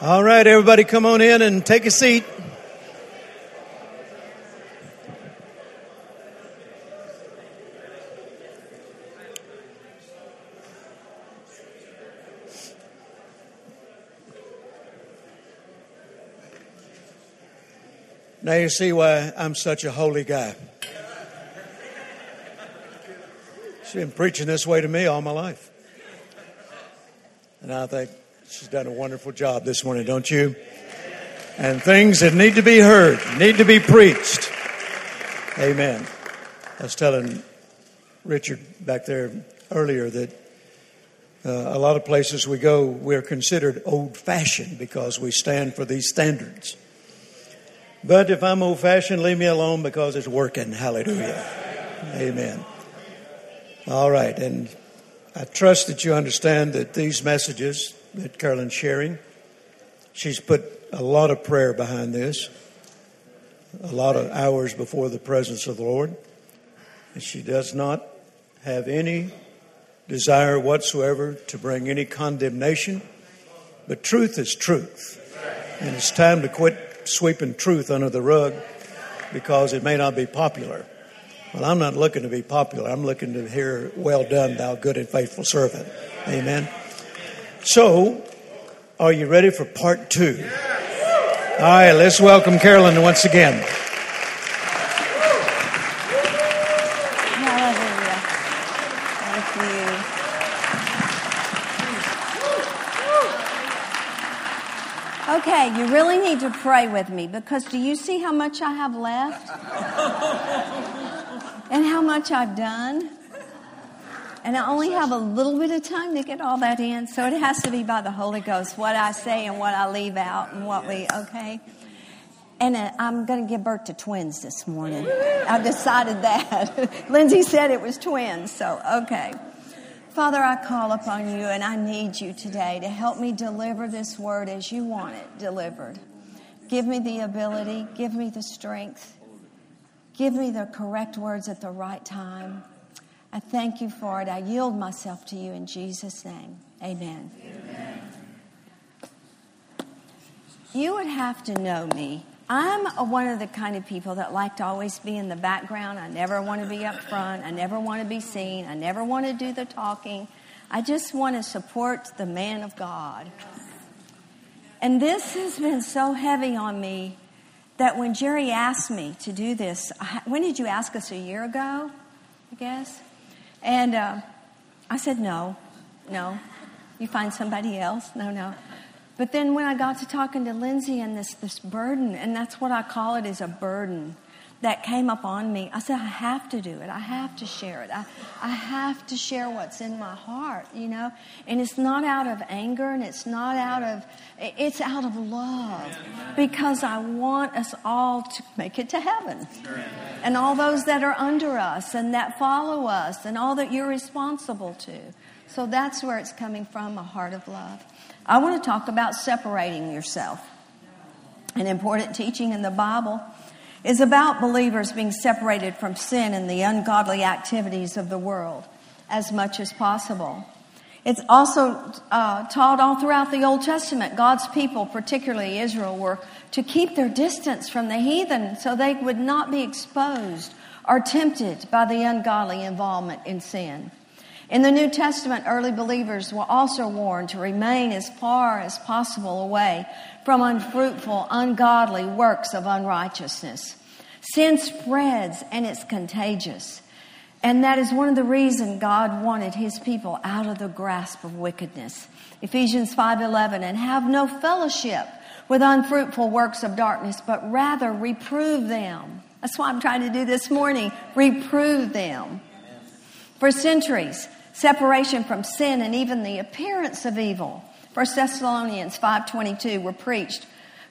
All right, everybody, come on in and take a seat. Now you see why I'm such a holy guy. She's been preaching this way to me all my life. And I think she's done a wonderful job this morning, don't you? And things that need to be heard, need to be preached. Amen. I was telling Richard back there earlier that uh, a lot of places we go, we're considered old fashioned because we stand for these standards. But if I'm old fashioned, leave me alone because it's working. Hallelujah. Amen. All right. And I trust that you understand that these messages that Carolyn's sharing, she's put a lot of prayer behind this, a lot of hours before the presence of the Lord. And she does not have any desire whatsoever to bring any condemnation. But truth is truth. And it's time to quit sweeping truth under the rug because it may not be popular. Well, I'm not looking to be popular. I'm looking to hear, well done, thou good and faithful servant. Amen. So, are you ready for part two? All right, let's welcome Carolyn once again. Okay, you really need to pray with me because do you see how much I have left? and how much I've done? And I only have a little bit of time to get all that in, so it has to be by the Holy Ghost what I say and what I leave out and what we, okay? And uh, I'm going to give birth to twins this morning. I've decided that. Lindsay said it was twins, so okay. Father, I call upon you and I need you today to help me deliver this word as you want it delivered. Give me the ability, give me the strength, give me the correct words at the right time. I thank you for it. I yield myself to you in Jesus' name. Amen. Amen. You would have to know me I'm a, one of the kind of people that like to always be in the background. I never want to be up front. I never want to be seen. I never want to do the talking. I just want to support the man of God. And this has been so heavy on me that when Jerry asked me to do this, when did you ask us? A year ago, I guess? And uh, I said, no, no. You find somebody else? No, no. But then when I got to talking to Lindsay and this, this burden, and that's what I call it is a burden that came up on me, I said, I have to do it. I have to share it. I, I have to share what's in my heart, you know? And it's not out of anger and it's not out of, it's out of love because I want us all to make it to heaven. And all those that are under us and that follow us and all that you're responsible to. So that's where it's coming from, a heart of love. I want to talk about separating yourself. An important teaching in the Bible is about believers being separated from sin and the ungodly activities of the world as much as possible. It's also uh, taught all throughout the Old Testament. God's people, particularly Israel, were to keep their distance from the heathen so they would not be exposed or tempted by the ungodly involvement in sin. In the New Testament, early believers were also warned to remain as far as possible away from unfruitful, ungodly works of unrighteousness. Sin spreads and it's contagious. And that is one of the reasons God wanted his people out of the grasp of wickedness. Ephesians 5:11 and have no fellowship with unfruitful works of darkness, but rather reprove them. That's what I'm trying to do this morning. Reprove them. For centuries, separation from sin and even the appearance of evil. 1 Thessalonians 5:22 were preached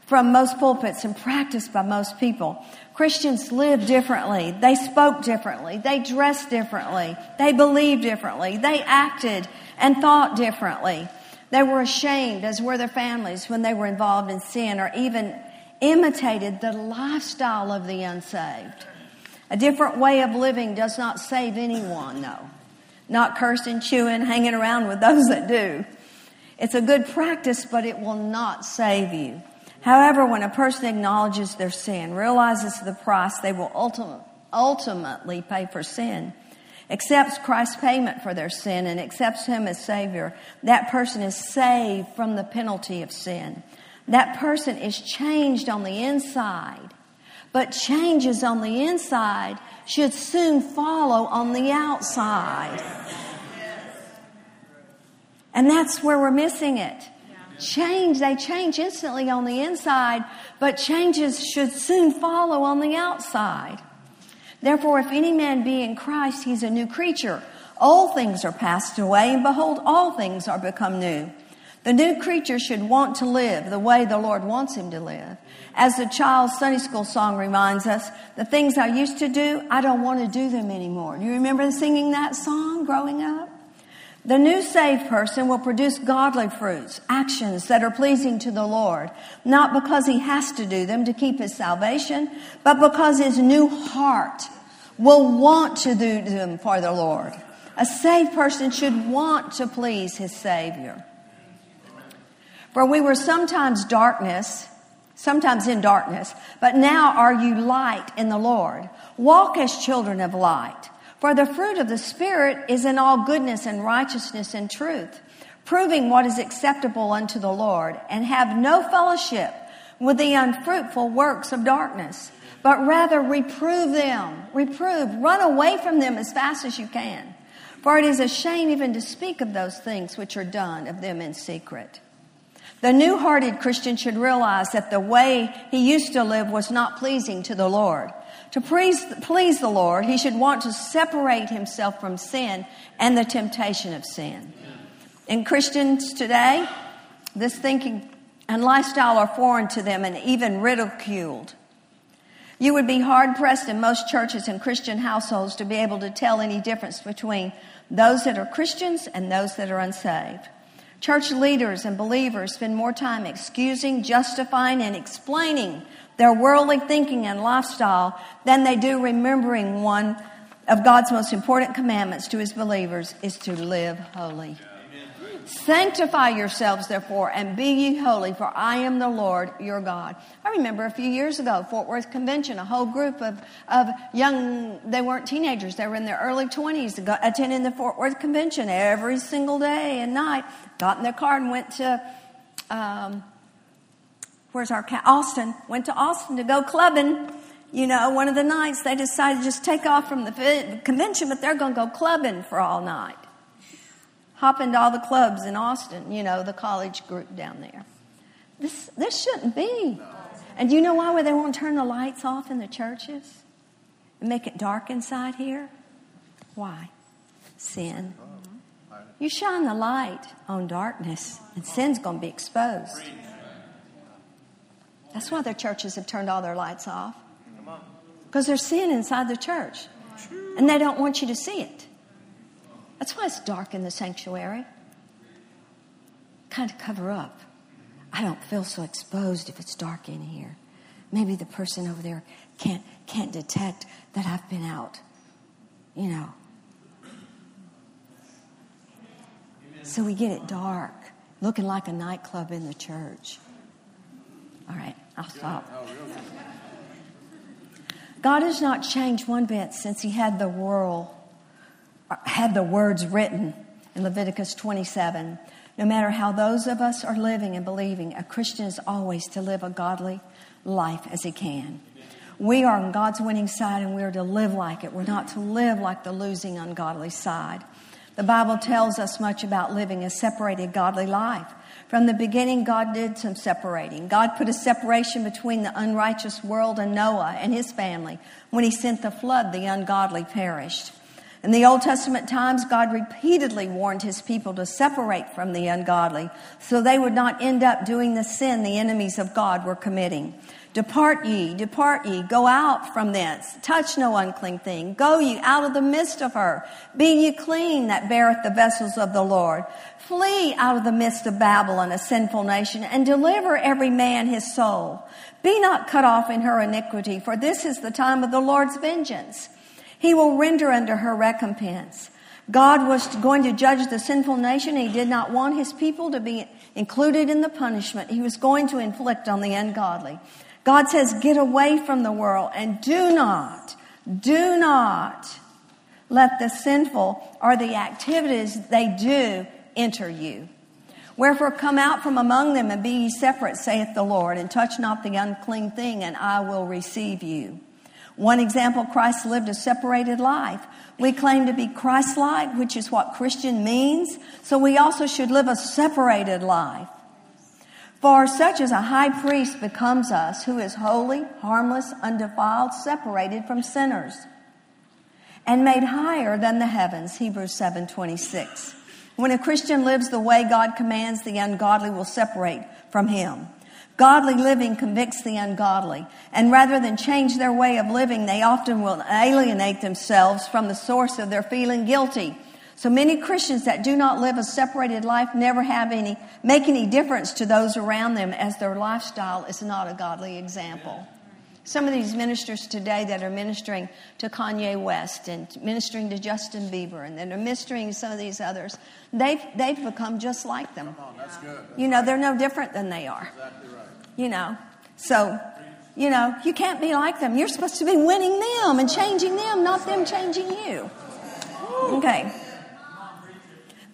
from most pulpits and practiced by most people. Christians lived differently. They spoke differently. They dressed differently. They believed differently. They acted and thought differently. They were ashamed, as were their families, when they were involved in sin or even imitated the lifestyle of the unsaved. A different way of living does not save anyone, though not cursing, chewing, hanging around with those that do. It's a good practice, but it will not save you. However, when a person acknowledges their sin, realizes the price they will ultimately pay for sin, accepts Christ's payment for their sin, and accepts Him as Savior, that person is saved from the penalty of sin. That person is changed on the inside. But changes on the inside should soon follow on the outside. And that's where we're missing it. Change, they change instantly on the inside, but changes should soon follow on the outside. Therefore, if any man be in Christ, he's a new creature. All things are passed away, and behold, all things are become new. The new creature should want to live the way the Lord wants him to live. As the child's Sunday school song reminds us, the things I used to do, I don't want to do them anymore. Do you remember singing that song growing up? The new saved person will produce godly fruits, actions that are pleasing to the Lord, not because he has to do them to keep his salvation, but because his new heart will want to do them for the Lord. A saved person should want to please his Savior. For we were sometimes darkness, sometimes in darkness, but now are you light in the Lord. Walk as children of light. For the fruit of the Spirit is in all goodness and righteousness and truth, proving what is acceptable unto the Lord, and have no fellowship with the unfruitful works of darkness, but rather reprove them. Reprove. Run away from them as fast as you can. For it is a shame even to speak of those things which are done of them in secret. The new hearted Christian should realize that the way he used to live was not pleasing to the Lord. To please, please the Lord, he should want to separate himself from sin and the temptation of sin. In Christians today, this thinking and lifestyle are foreign to them and even ridiculed. You would be hard pressed in most churches and Christian households to be able to tell any difference between those that are Christians and those that are unsaved. Church leaders and believers spend more time excusing, justifying, and explaining their worldly thinking and lifestyle than they do remembering one of God's most important commandments to his believers is to live holy. Sanctify yourselves, therefore, and be ye holy, for I am the Lord your God. I remember a few years ago, Fort Worth Convention, a whole group of, of young, they weren't teenagers, they were in their early 20s, attending the Fort Worth Convention every single day and night, got in their car and went to, um, where's our cat? Austin. Went to Austin to go clubbing. You know, one of the nights they decided to just take off from the convention, but they're going to go clubbing for all night. Hop into all the clubs in Austin, you know, the college group down there. This, this shouldn't be. And do you know why Where they won't turn the lights off in the churches and make it dark inside here? Why? Sin. You shine the light on darkness, and sin's going to be exposed. That's why their churches have turned all their lights off. Because there's sin inside the church. And they don't want you to see it. That's why it's dark in the sanctuary. Kind of cover up. I don't feel so exposed if it's dark in here. Maybe the person over there can't can't detect that I've been out. You know. So we get it dark, looking like a nightclub in the church. All right. I'll oh, stop. God has not changed one bit since He had the world, had the words written in Leviticus 27. No matter how those of us are living and believing, a Christian is always to live a godly life as he can. We are on God's winning side and we are to live like it. We're not to live like the losing, ungodly side. The Bible tells us much about living a separated, godly life. From the beginning, God did some separating. God put a separation between the unrighteous world and Noah and his family. When he sent the flood, the ungodly perished. In the Old Testament times, God repeatedly warned his people to separate from the ungodly so they would not end up doing the sin the enemies of God were committing. Depart ye, depart ye, go out from thence, touch no unclean thing, go ye out of the midst of her, be ye clean that beareth the vessels of the Lord. Flee out of the midst of Babylon, a sinful nation, and deliver every man his soul. Be not cut off in her iniquity, for this is the time of the Lord's vengeance. He will render unto her recompense. God was going to judge the sinful nation. He did not want his people to be included in the punishment he was going to inflict on the ungodly. God says, get away from the world and do not, do not let the sinful or the activities they do enter you. Wherefore come out from among them and be ye separate, saith the Lord, and touch not the unclean thing, and I will receive you. One example, Christ lived a separated life. We claim to be Christ-like, which is what Christian means. So we also should live a separated life. For such as a high priest becomes us, who is holy, harmless, undefiled, separated from sinners, and made higher than the heavens. Hebrews 7:26. When a Christian lives the way God commands, the ungodly will separate from him. Godly living convicts the ungodly. And rather than change their way of living, they often will alienate themselves from the source of their feeling guilty. So many Christians that do not live a separated life never have any, make any difference to those around them as their lifestyle is not a godly example. Some of these ministers today that are ministering to Kanye West and ministering to Justin Bieber and that are ministering to some of these others, they've, they've become just like them. That's good. That's You know, they're no different than they are exactly right. you know. So, you know, you can't be like them. You're supposed to be winning them and changing them, not them changing you. Okay.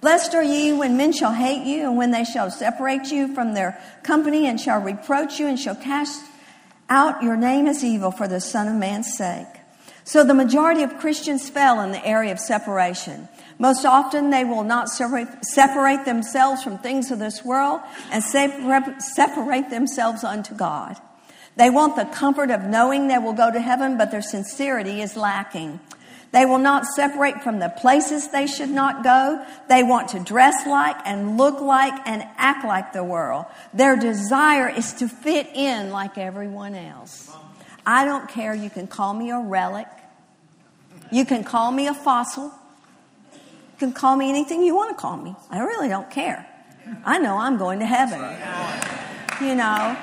Blessed are ye when men shall hate you and when they shall separate you from their company and shall reproach you and shall cast out your name as evil for the Son of Man's sake. So the majority of Christians fell in the area of separation. Most often they will not separate, themselves from things of this world and separate themselves unto God. They want the comfort of knowing they will go to heaven, but their sincerity is lacking. They will not separate from the places they should not go. They want to dress like and look like and act like the world. Their desire is to fit in like everyone else. I don't care. You can call me a relic. You can call me a fossil. You can call me anything you want to call me. I really don't care. I know I'm going to heaven. You know.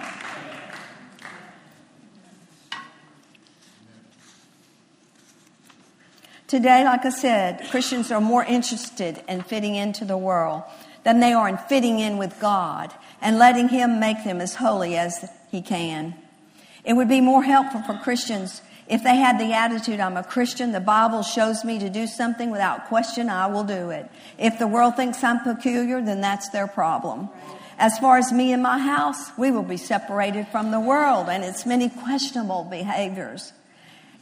Today, like I said, Christians are more interested in fitting into the world than they are in fitting in with God and letting Him make them as holy as He can. It would be more helpful for Christians if they had the attitude, I'm a Christian, the Bible shows me to do something without question, I will do it. If the world thinks I'm peculiar, then that's their problem. As far as me and my house, we will be separated from the world and its many questionable behaviors.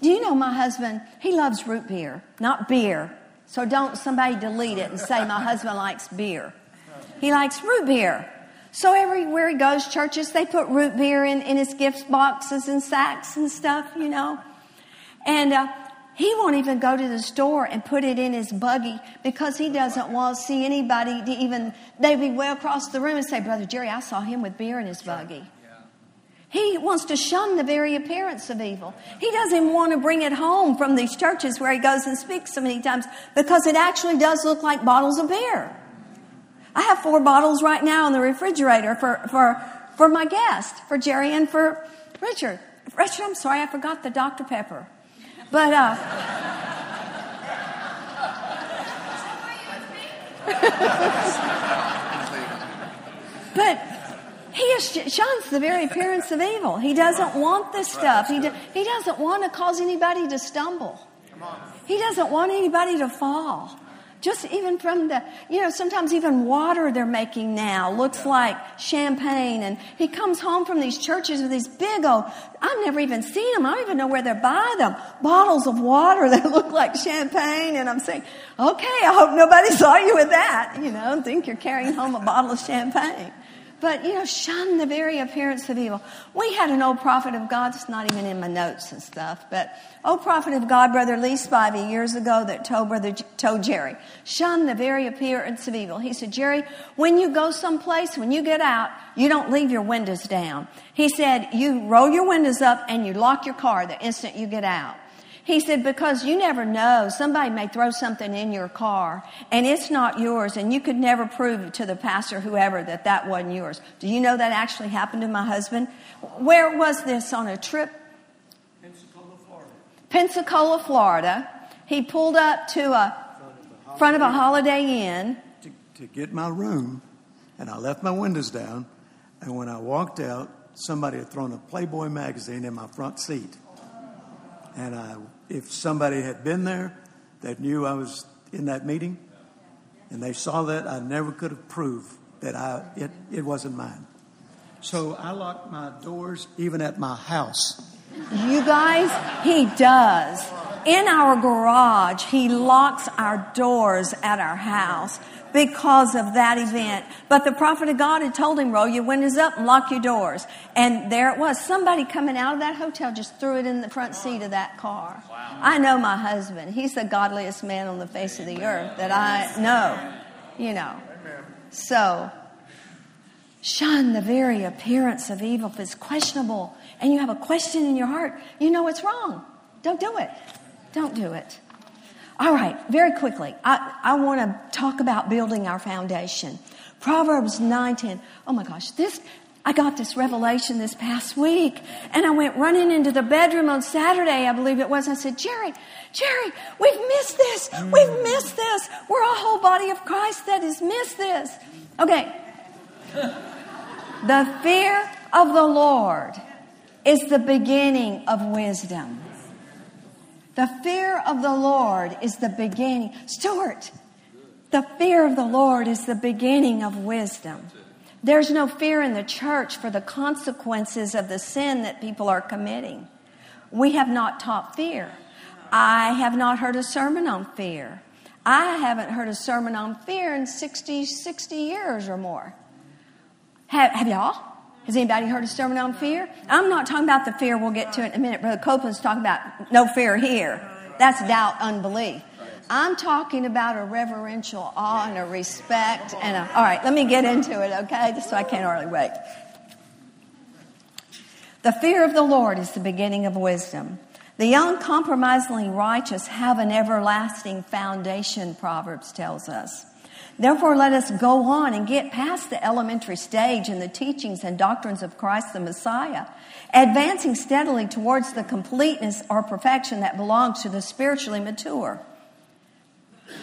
Do you know my husband? He loves root beer, not beer. So don't somebody delete it and say my husband likes beer. He likes root beer. So everywhere he goes, churches, they put root beer in, in his gift boxes and sacks and stuff, you know. And uh, he won't even go to the store and put it in his buggy because he doesn't want to see anybody to even, they'd be way across the room and say, Brother Jerry, I saw him with beer in his buggy. He wants to shun the very appearance of evil. He doesn't want to bring it home from these churches where he goes and speaks so many times because it actually does look like bottles of beer. I have four bottles right now in the refrigerator for, for, for my guest, for Jerry and for Richard. Richard, I'm sorry, I forgot the Dr. Pepper. But, uh, but he is, shuns the very appearance of evil. He doesn't want this stuff. He, do, he doesn't want to cause anybody to stumble. He doesn't want anybody to fall. Just even from the, you know, sometimes even water they're making now looks like champagne. And he comes home from these churches with these big old, I've never even seen them. I don't even know where they're buying them. Bottles of water that look like champagne. And I'm saying, okay, I hope nobody saw you with that, you know, and think you're carrying home a bottle of champagne. But, you know, shun the very appearance of evil. We had an old prophet of God, it's not even in my notes and stuff, but old prophet of God, Brother Lee Spivey, years ago, that told Brother, told Jerry, shun the very appearance of evil. He said, Jerry, when you go someplace, when you get out, you don't leave your windows down. He said, you roll your windows up and you lock your car the instant you get out. He said, because you never know. Somebody may throw something in your car and it's not yours and you could never prove to the pastor, whoever, that that wasn't yours. Do you know that actually happened to my husband? Where was this on a trip? Pensacola, Florida. Pensacola, Florida. He pulled up to a, front of a Holiday Inn. to, to get my room, and I left my windows down. And when I walked out, somebody had thrown a Playboy magazine in my front seat. And I, if somebody had been there that knew I was in that meeting, and they saw that, I never could have proved that I, it, it wasn't mine. So I locked my doors even at my house. You guys, he does. In our garage, he locks our doors at our house because of that event. But the prophet of God had told him, roll your windows up and lock your doors. And there it was. Somebody coming out of that hotel just threw it in the front seat of that car. I know my husband. He's the godliest man on the face of the earth that I know, you know. So, shun the very appearance of evil. If it's questionable and you have a question in your heart, you know it's wrong. Don't do it. Don't do it. All right, very quickly, I, I want to talk about building our foundation. Proverbs 9:10. Oh my gosh, this I got this revelation this past week, and I went running into the bedroom on Saturday, I believe it was. I said, Jerry, Jerry, we've missed this. We've missed this. We're a whole body of Christ that has missed this. Okay. the fear of the Lord is the beginning of wisdom. The fear of the Lord is the beginning. Stuart, the fear of the Lord is the beginning of wisdom. There's no fear in the church for the consequences of the sin that people are committing. We have not taught fear. I have not heard a sermon on fear. I haven't heard a sermon on fear in 60, 60 years or more. Have, have y'all? Has anybody heard a sermon on fear? I'm not talking about the fear. We'll get to it in a minute. Brother Copeland's talking about no fear here. That's doubt, unbelief. I'm talking about a reverential awe and a respect and a, all right, let me get into it, okay? Just so I can't hardly wait. The fear of the Lord is the beginning of wisdom. The uncompromisingly righteous have an everlasting foundation, Proverbs tells us. Therefore, let us go on and get past the elementary stage in the teachings and doctrines of Christ the Messiah, advancing steadily towards the completeness or perfection that belongs to the spiritually mature.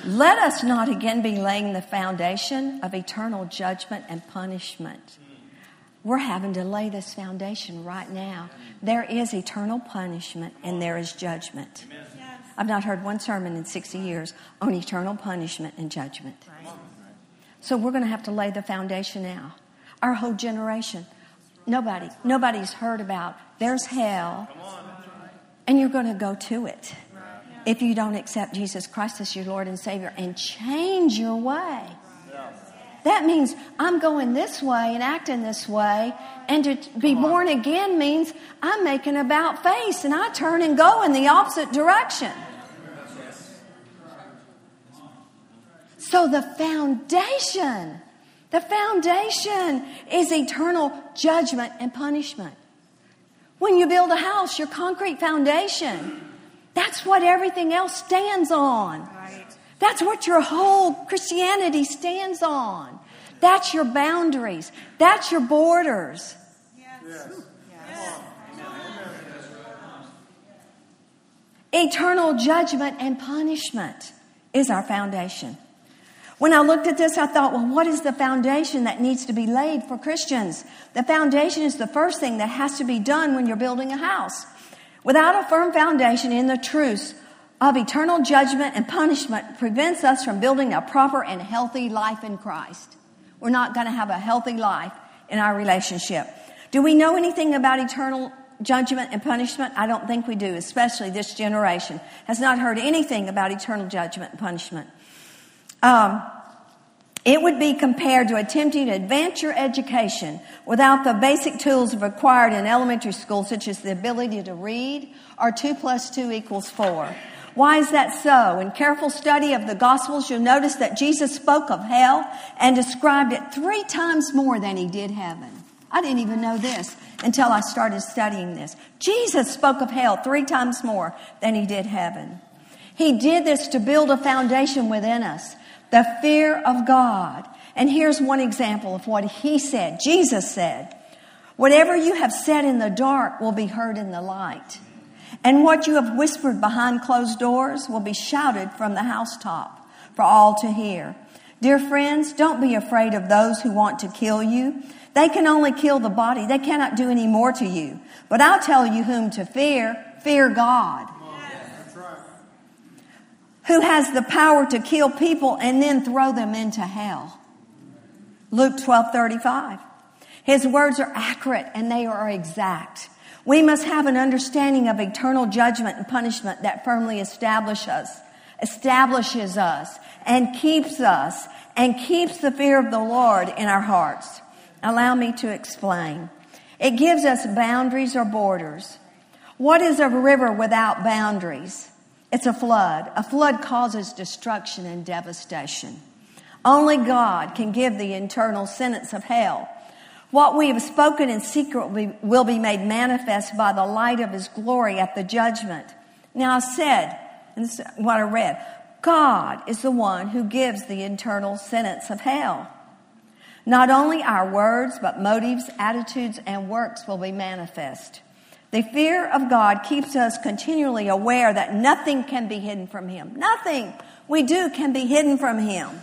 Let us not again be laying the foundation of eternal judgment and punishment. We're having to lay this foundation right now. There is eternal punishment and there is judgment. I've not heard one sermon in 60 years on eternal punishment and judgment. So we're going to have to lay the foundation now. Our whole generation. Nobody, nobody's heard about there's hell and you're going to go to it if you don't accept Jesus Christ as your Lord and Savior and change your way. That means I'm going this way and acting this way. And to be born again means I'm making about face and I turn and go in the opposite direction. So the foundation, the foundation is eternal judgment and punishment. When you build a house, your concrete foundation, that's what everything else stands on. That's what your whole Christianity stands on. That's your boundaries. That's your borders. Eternal judgment and punishment is our foundation. When I looked at this, I thought, well, what is the foundation that needs to be laid for Christians? The foundation is the first thing that has to be done when you're building a house. Without a firm foundation in the truths of eternal judgment and punishment prevents us from building a proper and healthy life in Christ. We're not going to have a healthy life in our relationship. Do we know anything about eternal judgment and punishment? I don't think we do, especially this generation has not heard anything about eternal judgment and punishment. Um, it would be compared to attempting to advance your education without the basic tools required in elementary school, such as the ability to read or 2 plus 2 equals 4. Why is that so? In careful study of the Gospels, you'll notice that Jesus spoke of hell and described it three times more than he did heaven. I didn't even know this until I started studying this. Jesus spoke of hell three times more than he did heaven. He did this to build a foundation within us the fear of God. And here's one example of what he said. Jesus said, Whatever you have said in the dark will be heard in the light. And what you have whispered behind closed doors will be shouted from the housetop. for all to hear. Dear friends, don't be afraid of those who want to kill you. They can only kill the body. They cannot do any more to you. But I'll tell you whom to fear. Fear God. Who has the power to kill people and then throw them into hell. Luke 12 35. His words are accurate and they are exact. We must have an understanding of eternal judgment and punishment that firmly establish us, establishes us and keeps us and keeps the fear of the Lord in our hearts. Allow me to explain. It gives us boundaries or borders. What is a river without boundaries? It's a flood. A flood causes destruction and devastation. Only God can give the eternal sentence of hell. What we have spoken in secret will be made manifest by the light of His glory at the judgment. Now I said, and this is what I read, God is the one who gives the eternal sentence of hell. Not only our words, but motives, attitudes, and works will be manifest. The fear of God keeps us continually aware that nothing can be hidden from Him. Nothing we do can be hidden from Him.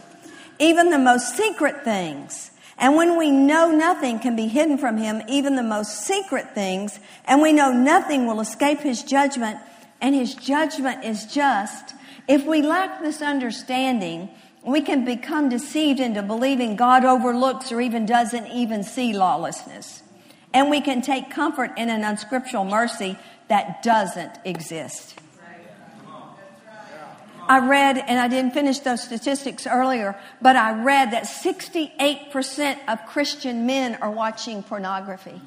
Even the most secret things. And when we know nothing can be hidden from Him, even the most secret things, and we know nothing will escape His judgment, and His judgment is just, if we lack this understanding, we can become deceived into believing God overlooks or even doesn't even see lawlessness. And we can take comfort in an unscriptural mercy that doesn't exist. I read, and I didn't finish those statistics earlier, but I read that 68% of Christian men are watching pornography.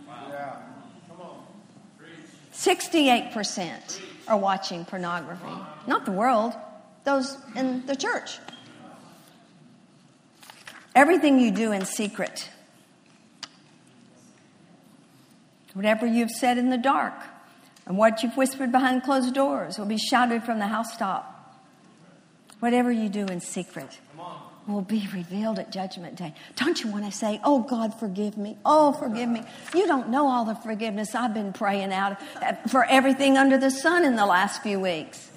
68% are watching pornography. Not the world, those in the church. Everything you do in secret, whatever you've said in the dark, and what you've whispered behind closed doors will be shouted from the housetop. Whatever you do in secret will be revealed at Judgment Day. Don't you want to say, Oh God, forgive me? Oh, forgive me. You don't know all the forgiveness I've been praying out uh, for everything under the sun in the last few weeks.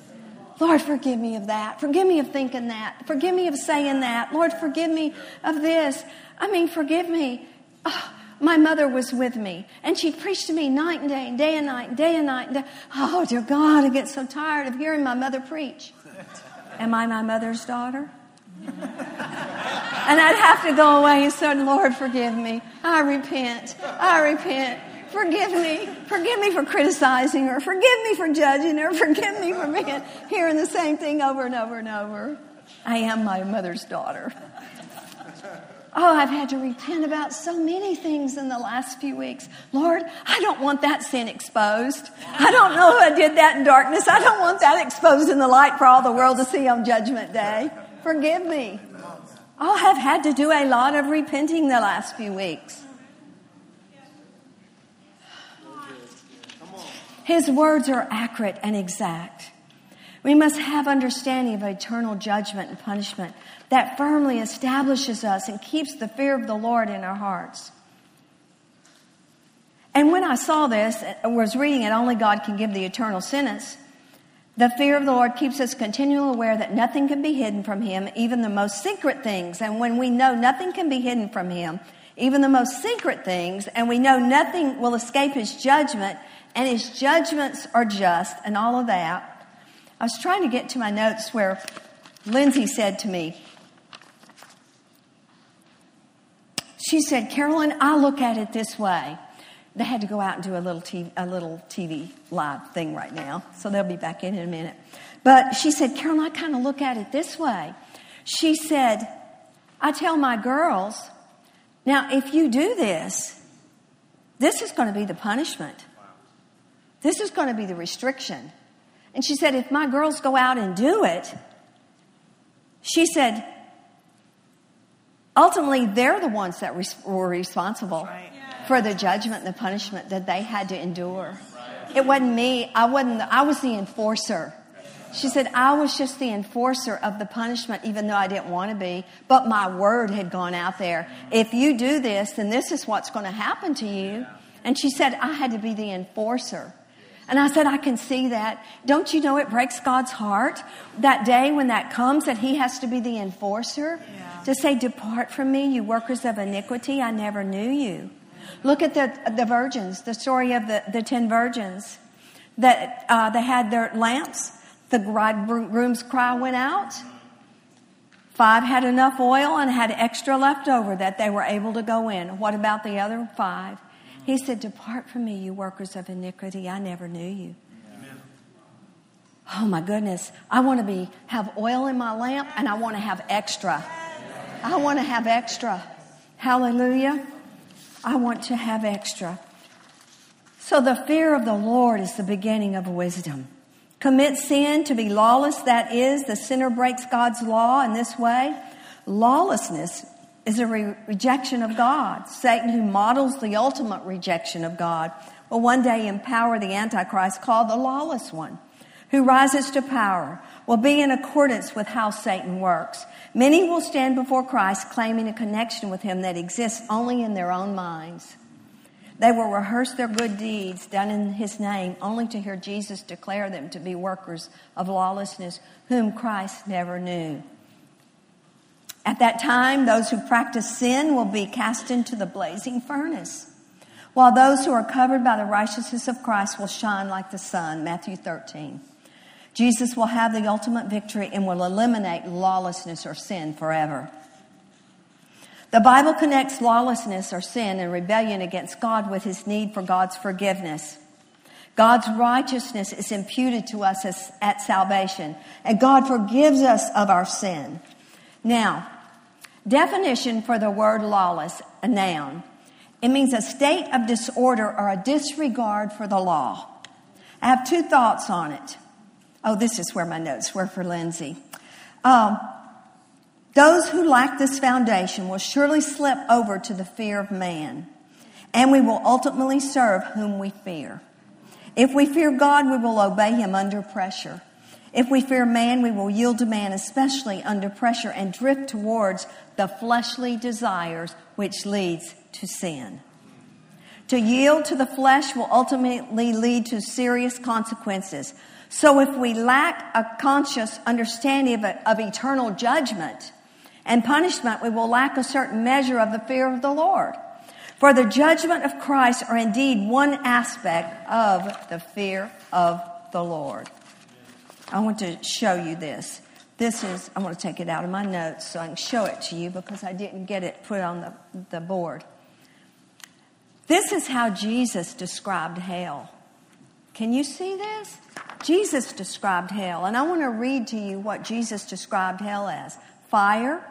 Lord, forgive me of that. Forgive me of thinking that. Forgive me of saying that. Lord, forgive me of this. I mean, forgive me. Oh, my mother was with me, and she preached to me night and day, and day and night, day and night. And day. Oh, dear God, I get so tired of hearing my mother preach. Am I my mother's daughter? and I'd have to go away and say, Lord, forgive me. I repent. I repent. Forgive me. Forgive me for criticizing her. Forgive me for judging her. Forgive me for being, hearing the same thing over and over and over. I am my mother's daughter. Oh, I've had to repent about so many things in the last few weeks. Lord, I don't want that sin exposed. I don't know I did that in darkness. I don't want that exposed in the light for all the world to see on Judgment Day. Forgive me. Oh, I've had to do a lot of repenting the last few weeks. His words are accurate and exact. We must have understanding of eternal judgment and punishment that firmly establishes us and keeps the fear of the Lord in our hearts. And when I saw this, I was reading it, only God can give the eternal sentence. The fear of the Lord keeps us continually aware that nothing can be hidden from Him, even the most secret things. And when we know nothing can be hidden from Him, even the most secret things, and we know nothing will escape His judgment, and his judgments are just and all of that. I was trying to get to my notes where Lindsay said to me, she said, Carolyn, I look at it this way. They had to go out and do a little TV, a little TV live thing right now, so they'll be back in in a minute. But she said, Carolyn, I kind of look at it this way. She said, I tell my girls, now if you do this, this is going to be the punishment. This is going to be the restriction. And she said, if my girls go out and do it, she said, ultimately they're the ones that were responsible right. for the judgment and the punishment that they had to endure. Right. It wasn't me. I wasn't. The, I was the enforcer. She said, I was just the enforcer of the punishment, even though I didn't want to be. But my word had gone out there. If you do this, then this is what's going to happen to you. And she said, I had to be the enforcer. And I said, I can see that. Don't you know it breaks God's heart that day when that comes that He has to be the enforcer? Yeah. To say, Depart from me, you workers of iniquity, I never knew you. Look at the, the virgins, the story of the, the ten virgins that uh, they had their lamps. The bridegroom's cry went out. Five had enough oil and had extra left over that they were able to go in. What about the other five? He said, Depart from me, you workers of iniquity. I never knew you. Oh my goodness. I want to be have oil in my lamp and I want to have extra. I want to have extra. Hallelujah. I want to have extra. So the fear of the Lord is the beginning of wisdom. Commit sin to be lawless, that is, the sinner breaks God's law in this way. Lawlessness is a re- rejection of God. Satan, who models the ultimate rejection of God, will one day empower the Antichrist called the lawless one, who rises to power, will be in accordance with how Satan works. Many will stand before Christ claiming a connection with him that exists only in their own minds. They will rehearse their good deeds done in his name only to hear Jesus declare them to be workers of lawlessness whom Christ never knew. At that time, those who practice sin will be cast into the blazing furnace, while those who are covered by the righteousness of Christ will shine like the sun. Matthew 13. Jesus will have the ultimate victory and will eliminate lawlessness or sin forever. The Bible connects lawlessness or sin and rebellion against God with his need for God's forgiveness. God's righteousness is imputed to us as, at salvation, and God forgives us of our sin. Now, Definition for the word lawless, a noun. It means a state of disorder or a disregard for the law. I have two thoughts on it. Oh, this is where my notes were for Lindsay. Um, those who lack this foundation will surely slip over to the fear of man, and we will ultimately serve whom we fear. If we fear God, we will obey him under pressure. If we fear man, we will yield to man, especially under pressure, and drift towards the fleshly desires which leads to sin. To yield to the flesh will ultimately lead to serious consequences. So if we lack a conscious understanding of, of eternal judgment and punishment, we will lack a certain measure of the fear of the Lord. For the judgment of Christ are indeed one aspect of the fear of the Lord. I want to show you this. This is, I want to take it out of my notes so I can show it to you because I didn't get it put on the, the board. This is how Jesus described hell. Can you see this? Jesus described hell. And I want to read to you what Jesus described hell as fire,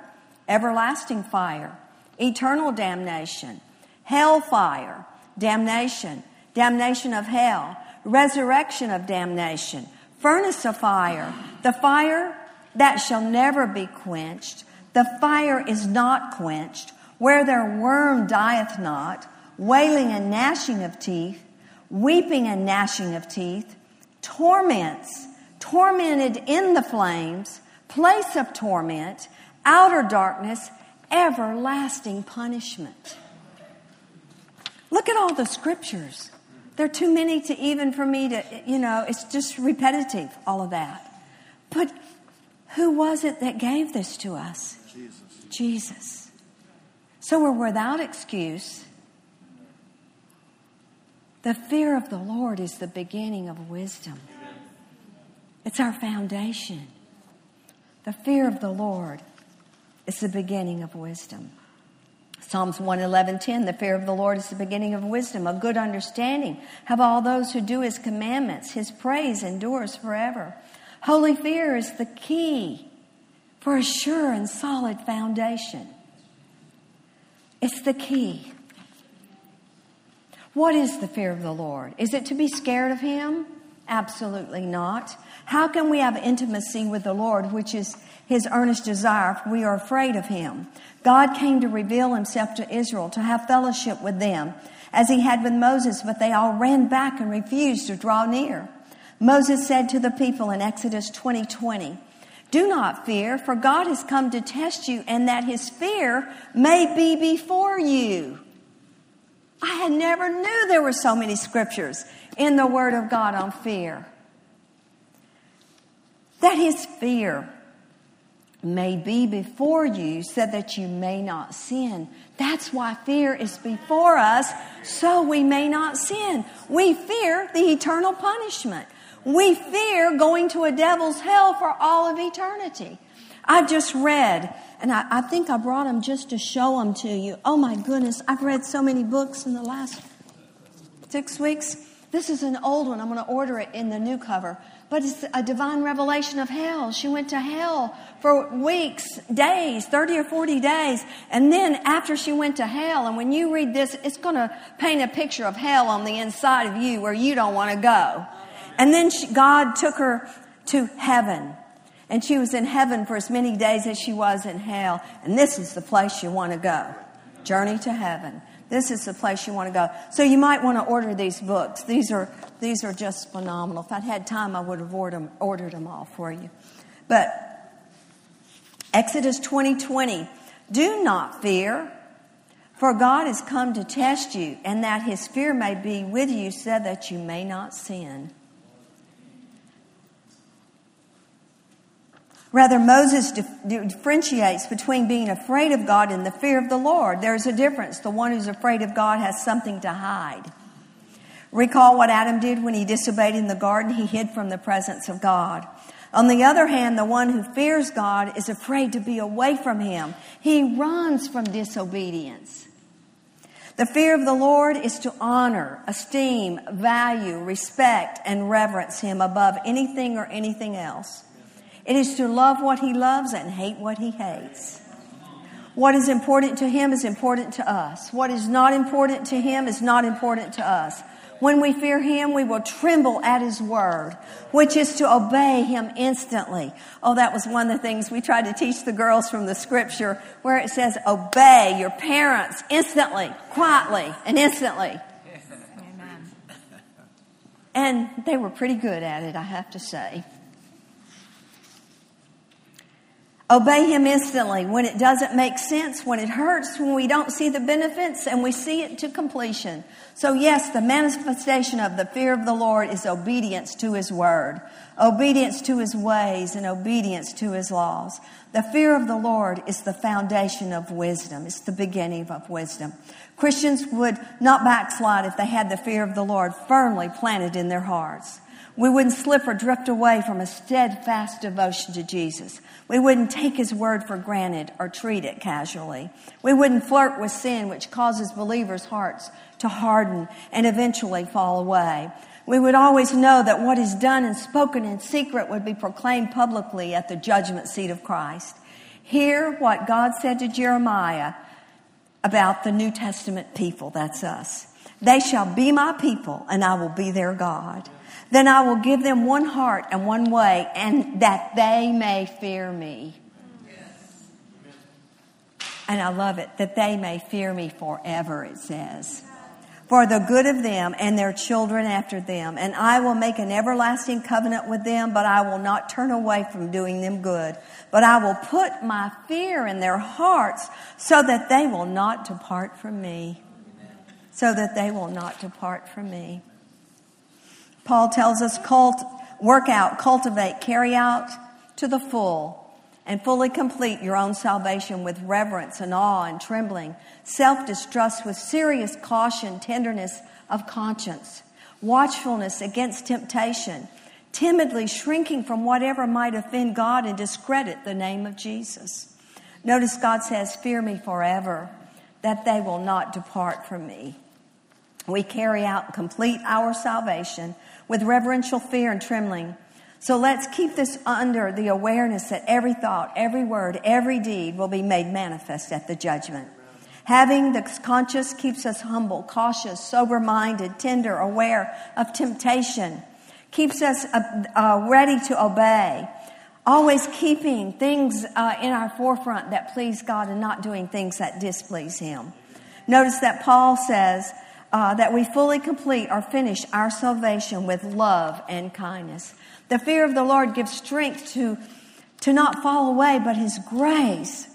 everlasting fire, eternal damnation, hellfire, damnation, damnation of hell, resurrection of damnation, furnace of fire, the fire that shall never be quenched. The fire is not quenched. Where their worm dieth not, wailing and gnashing of teeth, weeping and gnashing of teeth, torments, tormented in the flames, place of torment, outer darkness, everlasting punishment. Look at all the scriptures. There are too many to even for me to, you know, it's just repetitive, all of that. But who was it that gave this to us? Jesus. Jesus. So we're without excuse. The fear of the Lord is the beginning of wisdom. It's our foundation. The fear of the Lord is the beginning of wisdom. Psalms 111:10 The fear of the Lord is the beginning of wisdom, a good understanding. Have all those who do his commandments. His praise endures forever. Holy fear is the key for a sure and solid foundation. It's the key. What is the fear of the Lord? Is it to be scared of him? Absolutely not. How can we have intimacy with the Lord, which is his earnest desire if we are afraid of him? God came to reveal himself to Israel, to have fellowship with them, as he had with Moses, but they all ran back and refused to draw near. Moses said to the people in Exodus 20 20, Do not fear, for God has come to test you, and that his fear may be before you. I had never knew there were so many scriptures in the Word of God on fear. That his fear may be before you so that you may not sin. That's why fear is before us, so we may not sin. We fear the eternal punishment. We fear going to a devil's hell for all of eternity. I just read, and I, I think I brought them just to show them to you. Oh my goodness, I've read so many books in the last six weeks. This is an old one. I'm going to order it in the new cover. But it's a divine revelation of hell. She went to hell for weeks, days, 30 or 40 days. And then after she went to hell, and when you read this, it's going to paint a picture of hell on the inside of you where you don't want to go. And then she, God took her to heaven. And she was in heaven for as many days as she was in hell. And this is the place you want to go. Journey to heaven. This is the place you want to go. So you might want to order these books. These are, these are just phenomenal. If I'd had time, I would have ordered them, ordered them all for you. But Exodus 20, 20. Do not fear, for God has come to test you, and that his fear may be with you so that you may not sin. Rather, Moses differentiates between being afraid of God and the fear of the Lord. There's a difference. The one who's afraid of God has something to hide. Recall what Adam did when he disobeyed in the garden. He hid from the presence of God. On the other hand, the one who fears God is afraid to be away from him. He runs from disobedience. The fear of the Lord is to honor, esteem, value, respect, and reverence him above anything or anything else. It is to love what he loves and hate what he hates. What is important to him is important to us. What is not important to him is not important to us. When we fear him, we will tremble at his word, which is to obey him instantly. Oh, that was one of the things we tried to teach the girls from the scripture where it says, obey your parents instantly, quietly, and instantly. Amen. And they were pretty good at it, I have to say. Obey him instantly when it doesn't make sense, when it hurts, when we don't see the benefits and we see it to completion. So yes, the manifestation of the fear of the Lord is obedience to his word, obedience to his ways and obedience to his laws. The fear of the Lord is the foundation of wisdom. It's the beginning of wisdom. Christians would not backslide if they had the fear of the Lord firmly planted in their hearts. We wouldn't slip or drift away from a steadfast devotion to Jesus. We wouldn't take his word for granted or treat it casually. We wouldn't flirt with sin, which causes believers' hearts to harden and eventually fall away. We would always know that what is done and spoken in secret would be proclaimed publicly at the judgment seat of Christ. Hear what God said to Jeremiah about the New Testament people. That's us. They shall be my people and I will be their God. Then I will give them one heart and one way, and that they may fear me. And I love it, that they may fear me forever, it says. For the good of them and their children after them. And I will make an everlasting covenant with them, but I will not turn away from doing them good. But I will put my fear in their hearts so that they will not depart from me. So that they will not depart from me. Paul tells us cult, work out, cultivate, carry out to the full and fully complete your own salvation with reverence and awe and trembling, self distrust with serious caution, tenderness of conscience, watchfulness against temptation, timidly shrinking from whatever might offend God and discredit the name of Jesus. Notice God says, Fear me forever, that they will not depart from me. We carry out complete our salvation with reverential fear and trembling. So let's keep this under the awareness that every thought, every word, every deed will be made manifest at the judgment. Having the conscience keeps us humble, cautious, sober minded, tender, aware of temptation, keeps us uh, uh, ready to obey, always keeping things uh, in our forefront that please God and not doing things that displease Him. Notice that Paul says, uh, that we fully complete or finish our salvation with love and kindness. The fear of the Lord gives strength to, to not fall away, but His grace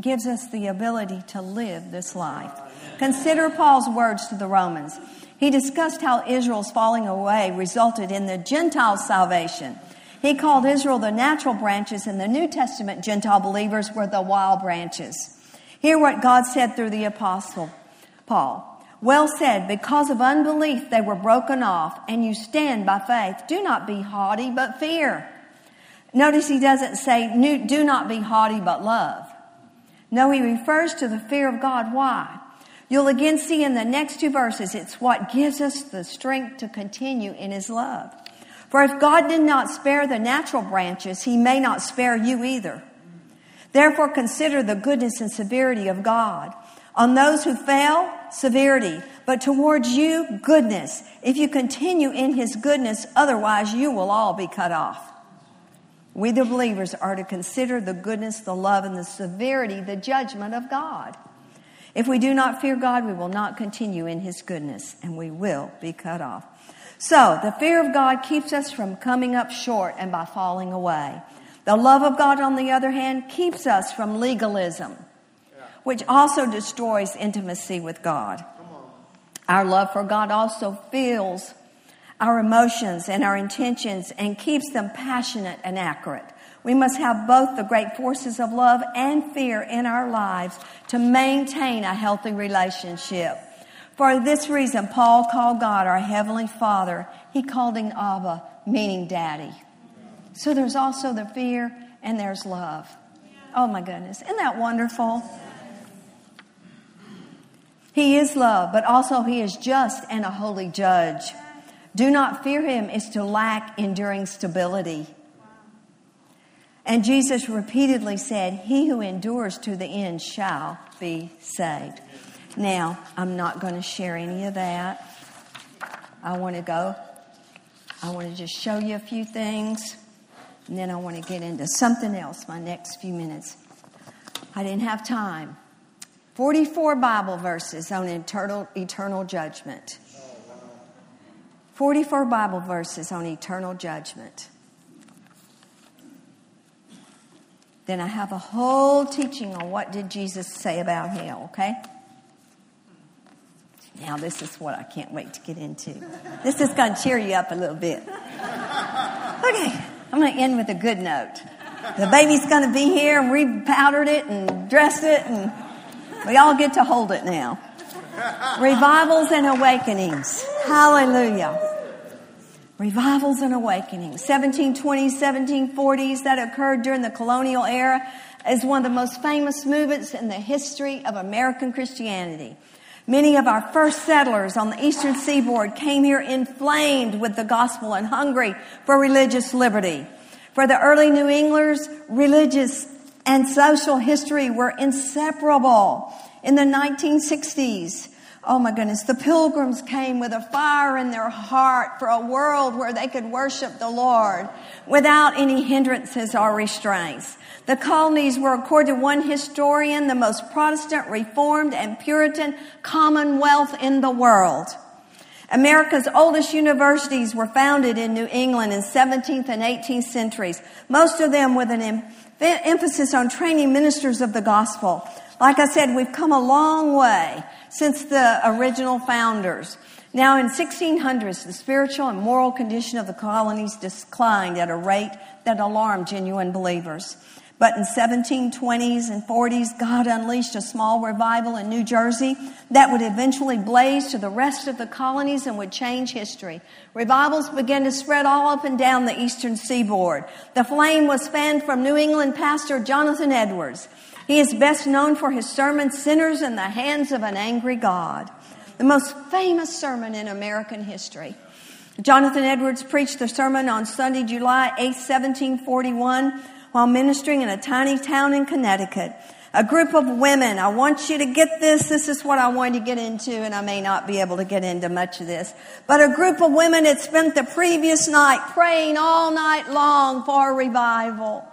gives us the ability to live this life. Consider Paul's words to the Romans. He discussed how Israel's falling away resulted in the Gentile salvation. He called Israel the natural branches, and the New Testament Gentile believers were the wild branches. Hear what God said through the apostle Paul. Well said, because of unbelief they were broken off, and you stand by faith. Do not be haughty, but fear. Notice he doesn't say, do not be haughty, but love. No, he refers to the fear of God. Why? You'll again see in the next two verses, it's what gives us the strength to continue in his love. For if God did not spare the natural branches, he may not spare you either. Therefore, consider the goodness and severity of God. On those who fail, severity, but towards you, goodness. If you continue in his goodness, otherwise you will all be cut off. We, the believers, are to consider the goodness, the love, and the severity, the judgment of God. If we do not fear God, we will not continue in his goodness, and we will be cut off. So, the fear of God keeps us from coming up short and by falling away. The love of God, on the other hand, keeps us from legalism which also destroys intimacy with God. Our love for God also fills our emotions and our intentions and keeps them passionate and accurate. We must have both the great forces of love and fear in our lives to maintain a healthy relationship. For this reason, Paul called God our Heavenly Father. He called him Abba, meaning daddy. So there's also the fear and there's love. Oh my goodness. Isn't that wonderful? He is love, but also he is just and a holy judge. Do not fear him is to lack enduring stability. And Jesus repeatedly said, He who endures to the end shall be saved. Now, I'm not going to share any of that. I want to go. I want to just show you a few things, and then I want to get into something else my next few minutes. I didn't have time. 44 Bible verses on eternal, eternal judgment. 44 Bible verses on eternal judgment. Then I have a whole teaching on what did Jesus say about hell, okay? Now this is what I can't wait to get into. This is going to cheer you up a little bit. Okay, I'm going to end with a good note. The baby's going to be here and we powdered it and dressed it and we all get to hold it now. Revivals and awakenings. Hallelujah. Revivals and awakenings. 1720s, 1740s that occurred during the colonial era is one of the most famous movements in the history of American Christianity. Many of our first settlers on the eastern seaboard came here inflamed with the gospel and hungry for religious liberty. For the early New Englanders, religious and social history were inseparable. In the 1960s, oh my goodness, the pilgrims came with a fire in their heart for a world where they could worship the Lord without any hindrances or restraints. The colonies were, according to one historian, the most Protestant, Reformed, and Puritan commonwealth in the world. America's oldest universities were founded in New England in 17th and 18th centuries, most of them with an emphasis on training ministers of the gospel. Like I said, we've come a long way since the original founders. Now in 1600s, the spiritual and moral condition of the colonies declined at a rate that alarmed genuine believers. But in 1720s and 40s, God unleashed a small revival in New Jersey that would eventually blaze to the rest of the colonies and would change history. Revivals began to spread all up and down the eastern seaboard. The flame was fanned from New England pastor Jonathan Edwards. He is best known for his sermon, Sinners in the Hands of an Angry God, the most famous sermon in American history. Jonathan Edwards preached the sermon on Sunday, July 8, 1741 while ministering in a tiny town in Connecticut. A group of women, I want you to get this, this is what I want to get into, and I may not be able to get into much of this. But a group of women had spent the previous night praying all night long for revival.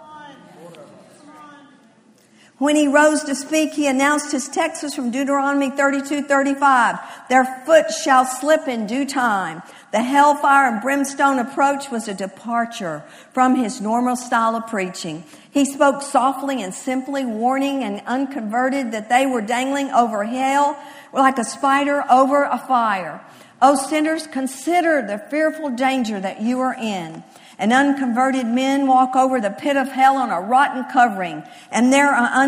When he rose to speak, he announced his text was from Deuteronomy 32, 35. Their foot shall slip in due time. The hellfire and brimstone approach was a departure from his normal style of preaching. He spoke softly and simply, warning and unconverted that they were dangling over hell like a spider over a fire. O sinners, consider the fearful danger that you are in. And unconverted men walk over the pit of hell on a rotten covering. And there are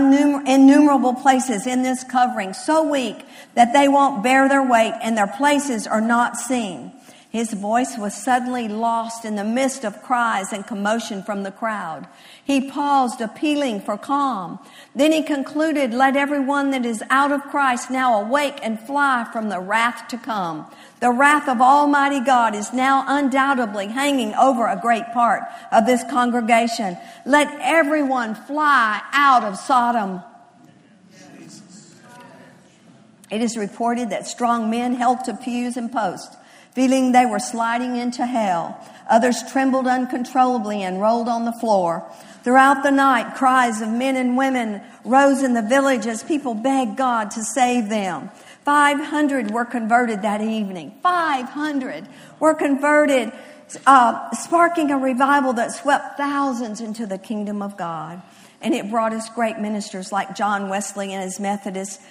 innumerable places in this covering so weak that they won't bear their weight and their places are not seen. His voice was suddenly lost in the midst of cries and commotion from the crowd. He paused, appealing for calm. Then he concluded, Let everyone that is out of Christ now awake and fly from the wrath to come. The wrath of Almighty God is now undoubtedly hanging over a great part of this congregation. Let everyone fly out of Sodom. It is reported that strong men held to pews and posts feeling they were sliding into hell. Others trembled uncontrollably and rolled on the floor. Throughout the night, cries of men and women rose in the village as people begged God to save them. 500 were converted that evening. 500 were converted, uh, sparking a revival that swept thousands into the kingdom of God. And it brought us great ministers like John Wesley and his Methodists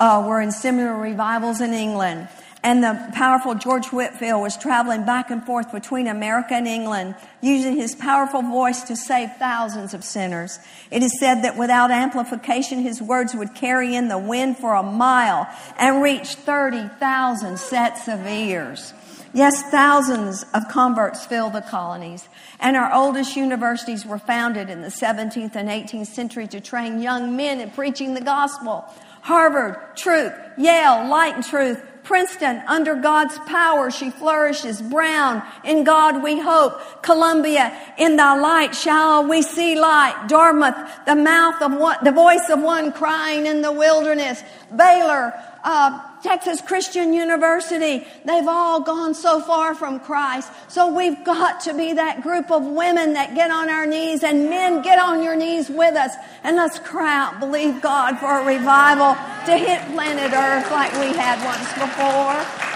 uh, were in similar revivals in England and the powerful George Whitefield was traveling back and forth between America and England, using his powerful voice to save thousands of sinners. It is said that without amplification, his words would carry in the wind for a mile and reach 30,000 sets of ears. Yes, thousands of converts fill the colonies. And our oldest universities were founded in the 17th and 18th century to train young men in preaching the gospel. Harvard, Truth, Yale, Light and Truth, Princeton, under God's power, she flourishes. Brown, in God we hope. Columbia, in thy light shall we see light. Dartmouth, the mouth of one, the voice of one crying in the wilderness. Baylor, uh, Texas Christian University, they've all gone so far from Christ. So we've got to be that group of women that get on our knees and men get on your knees with us and let's cry out, believe God for a revival to hit planet Earth like we had once before.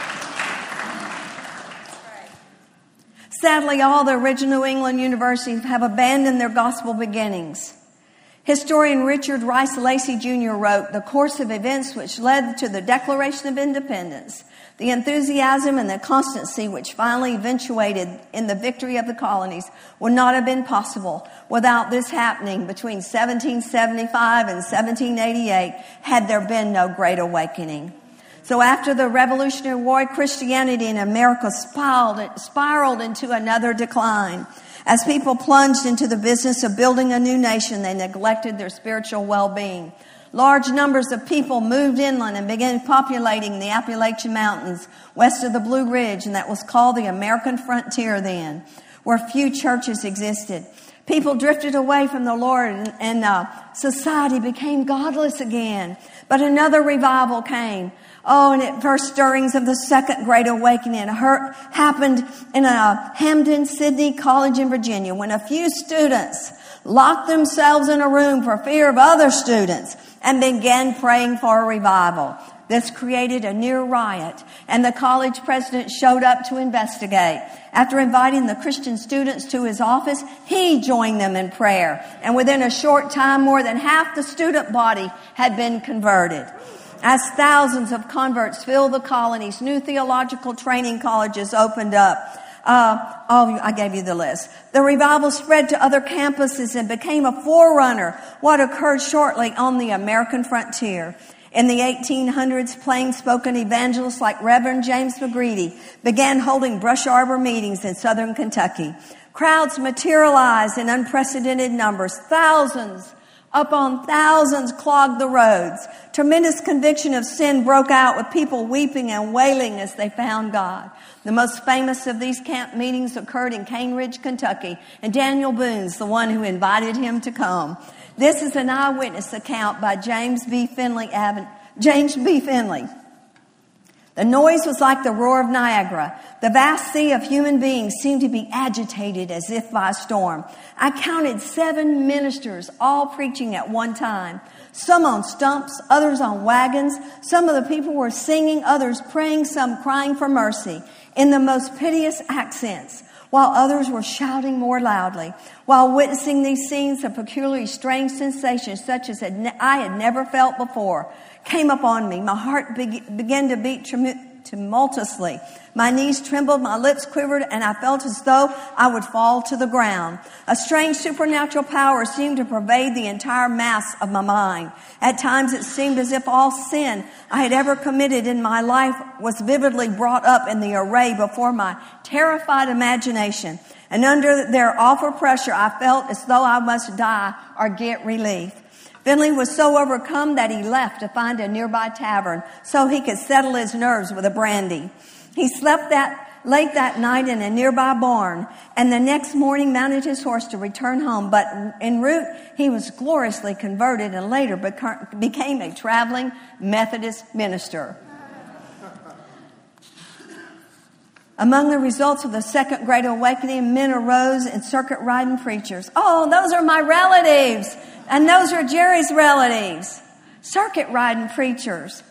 Sadly, all the original New England universities have abandoned their gospel beginnings. Historian Richard Rice Lacey Jr. wrote, The course of events which led to the Declaration of Independence, the enthusiasm and the constancy which finally eventuated in the victory of the colonies would not have been possible without this happening between 1775 and 1788 had there been no Great Awakening. So after the Revolutionary War, Christianity in America spiraled, spiraled into another decline. As people plunged into the business of building a new nation, they neglected their spiritual well-being. Large numbers of people moved inland and began populating the Appalachian Mountains west of the Blue Ridge, and that was called the American frontier then, where few churches existed. People drifted away from the Lord and, and uh, society became godless again. But another revival came. Oh, and at first stirrings of the second great awakening her, happened in a Hampden Sydney College in Virginia when a few students locked themselves in a room for fear of other students and began praying for a revival. This created a near riot and the college president showed up to investigate. After inviting the Christian students to his office, he joined them in prayer. And within a short time, more than half the student body had been converted. As thousands of converts filled the colonies, new theological training colleges opened up. Uh, oh, I gave you the list. The revival spread to other campuses and became a forerunner what occurred shortly on the American frontier. In the 1800s, plain spoken evangelists like Reverend James McGready began holding brush arbor meetings in southern Kentucky. Crowds materialized in unprecedented numbers. Thousands upon thousands clogged the roads. Tremendous conviction of sin broke out with people weeping and wailing as they found God. The most famous of these camp meetings occurred in Cane Ridge, Kentucky, and Daniel Boone's the one who invited him to come. This is an eyewitness account by James B. Finley, James B. Finley. The noise was like the roar of Niagara. The vast sea of human beings seemed to be agitated as if by a storm. I counted seven ministers all preaching at one time. Some on stumps, others on wagons. Some of the people were singing, others praying, some crying for mercy in the most piteous accents, while others were shouting more loudly. While witnessing these scenes, a peculiarly strange sensation such as I had never felt before came upon me. My heart began to beat tumultuously. My knees trembled, my lips quivered, and I felt as though I would fall to the ground. A strange supernatural power seemed to pervade the entire mass of my mind. At times it seemed as if all sin I had ever committed in my life was vividly brought up in the array before my terrified imagination. And under their awful pressure, I felt as though I must die or get relief. Finley was so overcome that he left to find a nearby tavern so he could settle his nerves with a brandy. He slept that late that night in a nearby barn and the next morning mounted his horse to return home. But en route, he was gloriously converted and later became a traveling Methodist minister. Among the results of the Second Great Awakening, men arose and circuit riding preachers. Oh, those are my relatives. And those are Jerry's relatives. Circuit riding preachers.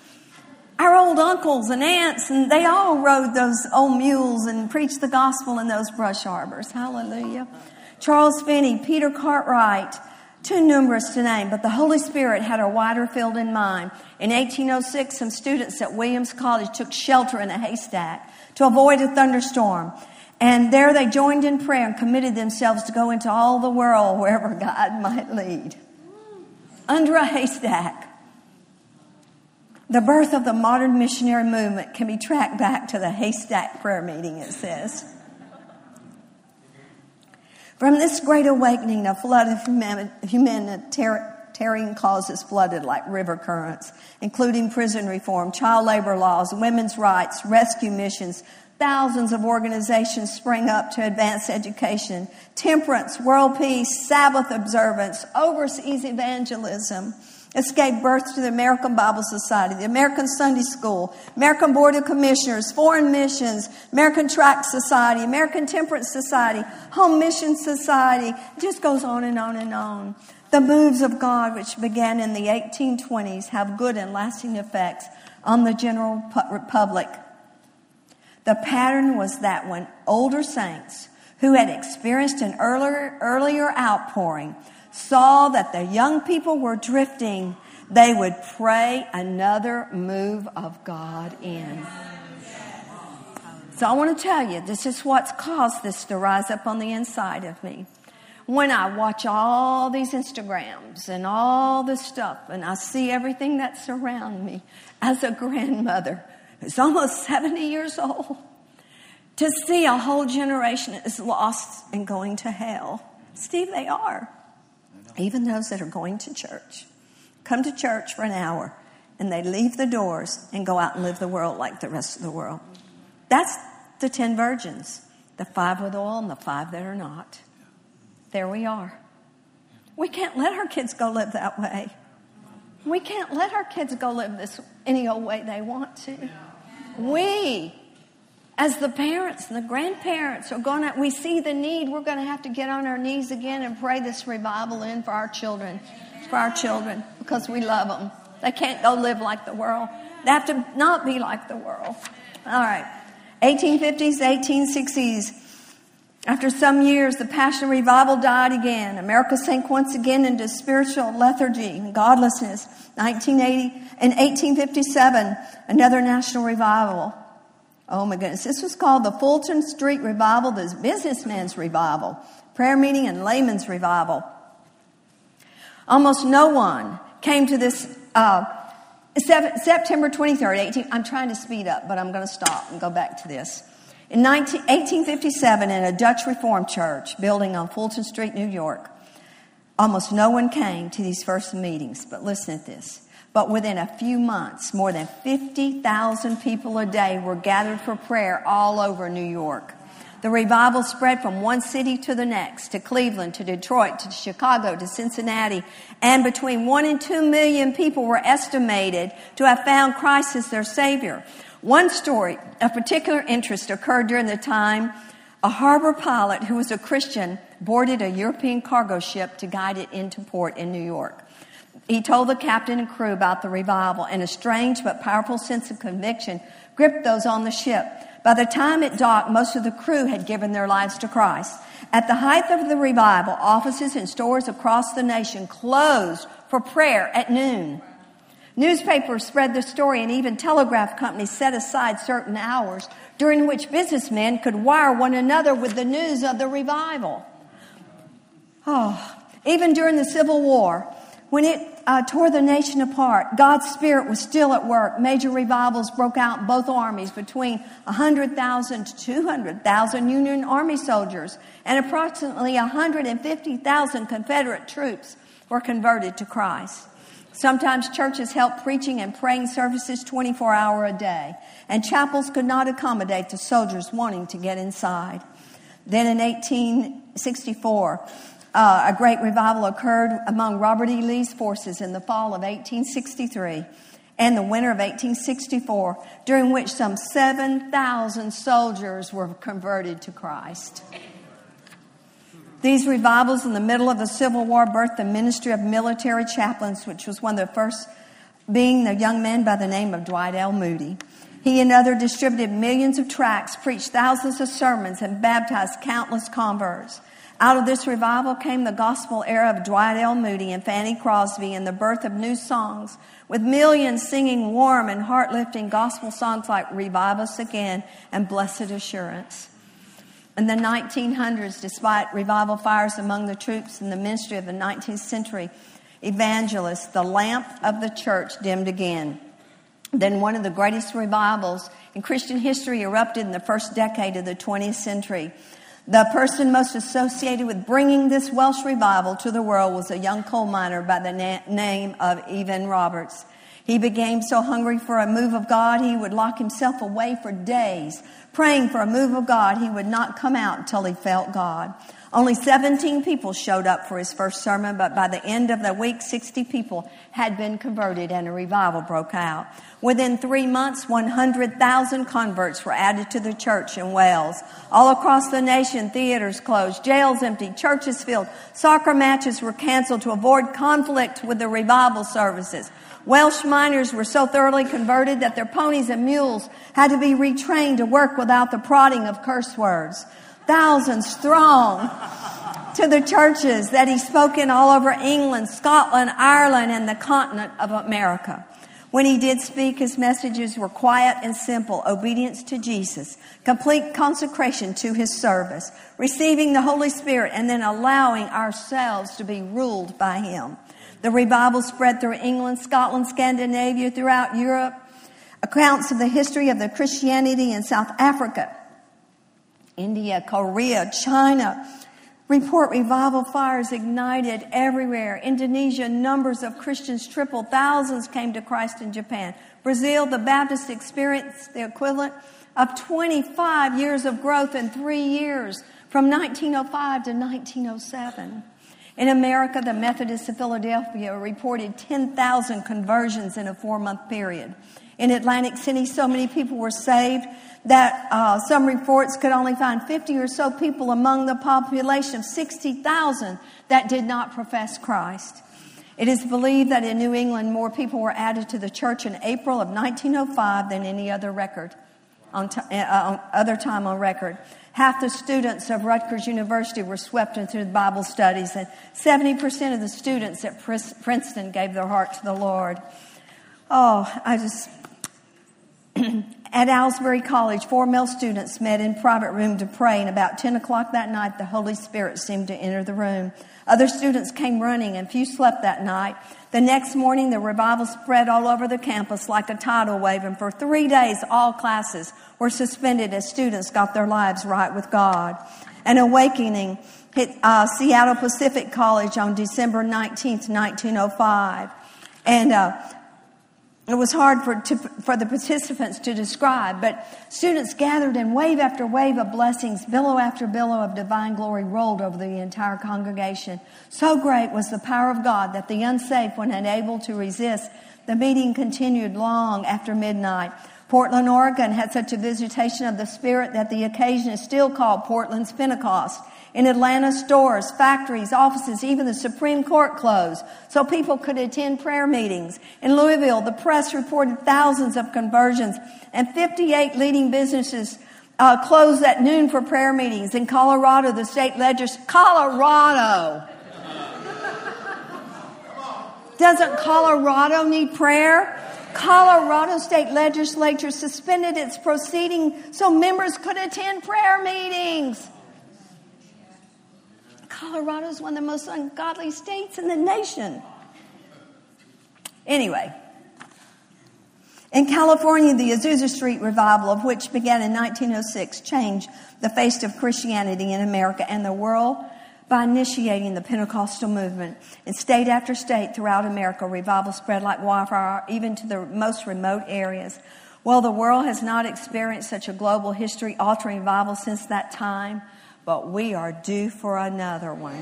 Our old uncles and aunts, and they all rode those old mules and preached the gospel in those brush arbors. Hallelujah. Charles Finney, Peter Cartwright, too numerous to name, but the Holy Spirit had a wider field in mind. In 1806, some students at Williams College took shelter in a haystack to avoid a thunderstorm. And there they joined in prayer and committed themselves to go into all the world wherever God might lead. Under a haystack. The birth of the modern missionary movement can be tracked back to the haystack prayer meeting, it says. From this great awakening, a flood of humanitarian causes flooded like river currents, including prison reform, child labor laws, women's rights, rescue missions. Thousands of organizations spring up to advance education, temperance, world peace, Sabbath observance, overseas evangelism. This gave birth to the American Bible Society, the American Sunday School, American Board of Commissioners, Foreign Missions, American Tract Society, American Temperance Society, Home Mission Society. It just goes on and on and on. The moves of God, which began in the 1820s, have good and lasting effects on the general public. The pattern was that when older saints who had experienced an earlier, earlier outpouring saw that the young people were drifting, they would pray another move of God in. So I want to tell you, this is what's caused this to rise up on the inside of me when I watch all these Instagrams and all this stuff and I see everything that's around me as a grandmother who's almost 70 years old, to see a whole generation is lost and going to hell. Steve, they are. Even those that are going to church. Come to church for an hour and they leave the doors and go out and live the world like the rest of the world. That's the 10 virgins the five with oil and the five that are not there we are. We can't let our kids go live that way. We can't let our kids go live this any old way they want to. We, as the parents and the grandparents, are going to, we see the need. We're going to have to get on our knees again and pray this revival in for our children, for our children, because we love them. They can't go live like the world. They have to not be like the world. All right. 1850s, 1860s. After some years, the Passion Revival died again. America sank once again into spiritual lethargy and godlessness. 1980 and 1857, another national revival. Oh my goodness. This was called the Fulton Street Revival, the businessman's revival, prayer meeting and layman's revival. Almost no one came to this, uh, September 23rd, 18, I'm trying to speed up, but I'm going to stop and go back to this. In 19, 1857, in a Dutch Reformed church building on Fulton Street, New York, almost no one came to these first meetings. But listen to this. But within a few months, more than 50,000 people a day were gathered for prayer all over New York. The revival spread from one city to the next, to Cleveland, to Detroit, to Chicago, to Cincinnati, and between one and two million people were estimated to have found Christ as their Savior. One story of particular interest occurred during the time a harbor pilot who was a Christian boarded a European cargo ship to guide it into port in New York. He told the captain and crew about the revival, and a strange but powerful sense of conviction gripped those on the ship. By the time it docked, most of the crew had given their lives to Christ. At the height of the revival, offices and stores across the nation closed for prayer at noon. Newspapers spread the story, and even telegraph companies set aside certain hours during which businessmen could wire one another with the news of the revival. Oh, even during the Civil War, when it uh, tore the nation apart, God's Spirit was still at work. Major revivals broke out in both armies between 100,000 to 200,000 Union Army soldiers, and approximately 150,000 Confederate troops were converted to Christ. Sometimes churches held preaching and praying services 24 hour a day, and chapels could not accommodate the soldiers wanting to get inside. Then in 1864, uh, a great revival occurred among Robert E. Lee's forces in the fall of 1863 and the winter of 1864, during which some 7,000 soldiers were converted to Christ. These revivals in the middle of the Civil War birthed the ministry of military chaplains, which was one of the first, being the young man by the name of Dwight L. Moody. He and others distributed millions of tracts, preached thousands of sermons, and baptized countless converts. Out of this revival came the gospel era of Dwight L. Moody and Fanny Crosby and the birth of new songs, with millions singing warm and heart lifting gospel songs like Revive Us Again and Blessed Assurance. In the 1900s, despite revival fires among the troops in the ministry of the 19th century evangelists, the lamp of the church dimmed again. Then one of the greatest revivals in Christian history erupted in the first decade of the 20th century. The person most associated with bringing this Welsh revival to the world was a young coal miner by the na- name of Evan Roberts. He became so hungry for a move of God, he would lock himself away for days, praying for a move of God. He would not come out until he felt God. Only 17 people showed up for his first sermon, but by the end of the week, 60 people had been converted and a revival broke out. Within three months, 100,000 converts were added to the church in Wales. All across the nation, theaters closed, jails emptied, churches filled, soccer matches were canceled to avoid conflict with the revival services. Welsh miners were so thoroughly converted that their ponies and mules had to be retrained to work without the prodding of curse words thousands throng to the churches that he spoke in all over England, Scotland, Ireland, and the continent of America. When he did speak, his messages were quiet and simple obedience to Jesus, complete consecration to his service, receiving the Holy Spirit, and then allowing ourselves to be ruled by him. The revival spread through England, Scotland, Scandinavia, throughout Europe. Accounts of the history of the Christianity in South Africa India, Korea, China. Report revival fires ignited everywhere. Indonesia, numbers of Christians tripled. Thousands came to Christ in Japan. Brazil, the Baptists experienced the equivalent of 25 years of growth in three years from 1905 to 1907. In America, the Methodists of Philadelphia reported 10,000 conversions in a four month period. In Atlantic City, so many people were saved that uh, some reports could only find 50 or so people among the population of 60,000 that did not profess Christ. It is believed that in New England, more people were added to the church in April of 1905 than any other record, on, t- uh, on other time on record. Half the students of Rutgers University were swept into the Bible studies, and 70% of the students at Princeton gave their heart to the Lord. Oh, I just At Asbury College, four male students met in private room to pray, and about 10 o'clock that night, the Holy Spirit seemed to enter the room. Other students came running, and few slept that night. The next morning, the revival spread all over the campus like a tidal wave, and for three days, all classes were suspended as students got their lives right with God. An awakening hit uh, Seattle Pacific College on December 19th, 1905. And uh, it was hard for, to, for the participants to describe, but students gathered and wave after wave of blessings, billow after billow of divine glory rolled over the entire congregation. So great was the power of God that the unsaved, when unable to resist, the meeting continued long after midnight. Portland, Oregon had such a visitation of the Spirit that the occasion is still called Portland's Pentecost. In Atlanta, stores, factories, offices, even the Supreme Court closed so people could attend prayer meetings. In Louisville, the press reported thousands of conversions and 58 leading businesses uh, closed at noon for prayer meetings. In Colorado, the state legislature, Colorado. Doesn't Colorado need prayer? Colorado state legislature suspended its proceeding so members could attend prayer meetings. Colorado is one of the most ungodly states in the nation. Anyway, in California, the Azusa Street revival, of which began in 1906, changed the face of Christianity in America and the world by initiating the Pentecostal movement. In state after state throughout America, revival spread like wildfire, even to the most remote areas. Well, the world has not experienced such a global history altering revival since that time, but we are due for another one.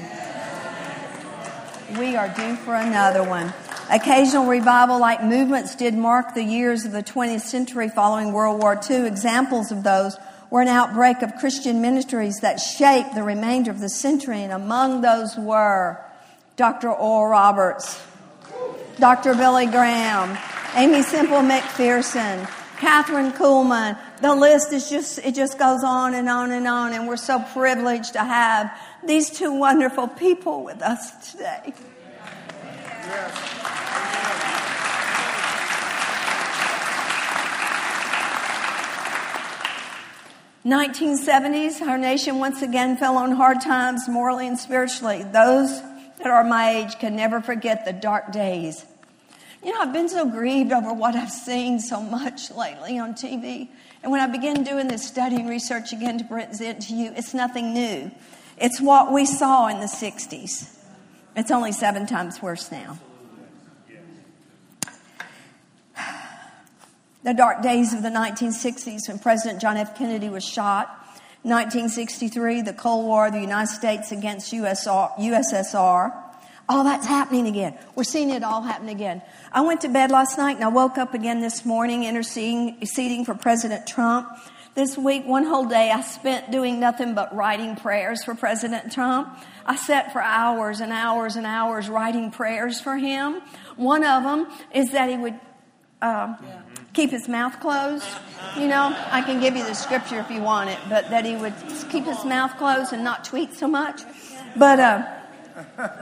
We are due for another one. Occasional revival like movements did mark the years of the 20th century following World War II. Examples of those were an outbreak of Christian ministries that shaped the remainder of the century, and among those were Dr. Oral Roberts, Dr. Billy Graham, Aimee Semple McPherson, Kathryn Kuhlman. The list is just, it just goes on and on and on, and we're so privileged to have these two wonderful people with us today. Yes. 1970s, our nation once again fell on hard times morally and spiritually. Those that are my age can never forget the dark days. You know, I've been so grieved over what I've seen so much lately on TV. And when I began doing this study and research again to present to you, it's nothing new. It's what we saw in the 60s. It's only seven times worse now. the dark days of the 1960s when President John F. Kennedy was shot. 1963, the Cold War, the United States against USR, USSR. All that's happening again. We're seeing it all happen again. I went to bed last night and I woke up again this morning interceding for President Trump. This week, one whole day, I spent doing nothing but writing prayers for President Trump. I sat for hours and hours and hours writing prayers for him. One of them is that he would uh, yeah keep his mouth closed. You know, I can give you the scripture if you want it, but that he would keep his mouth closed and not tweet so much. But uh,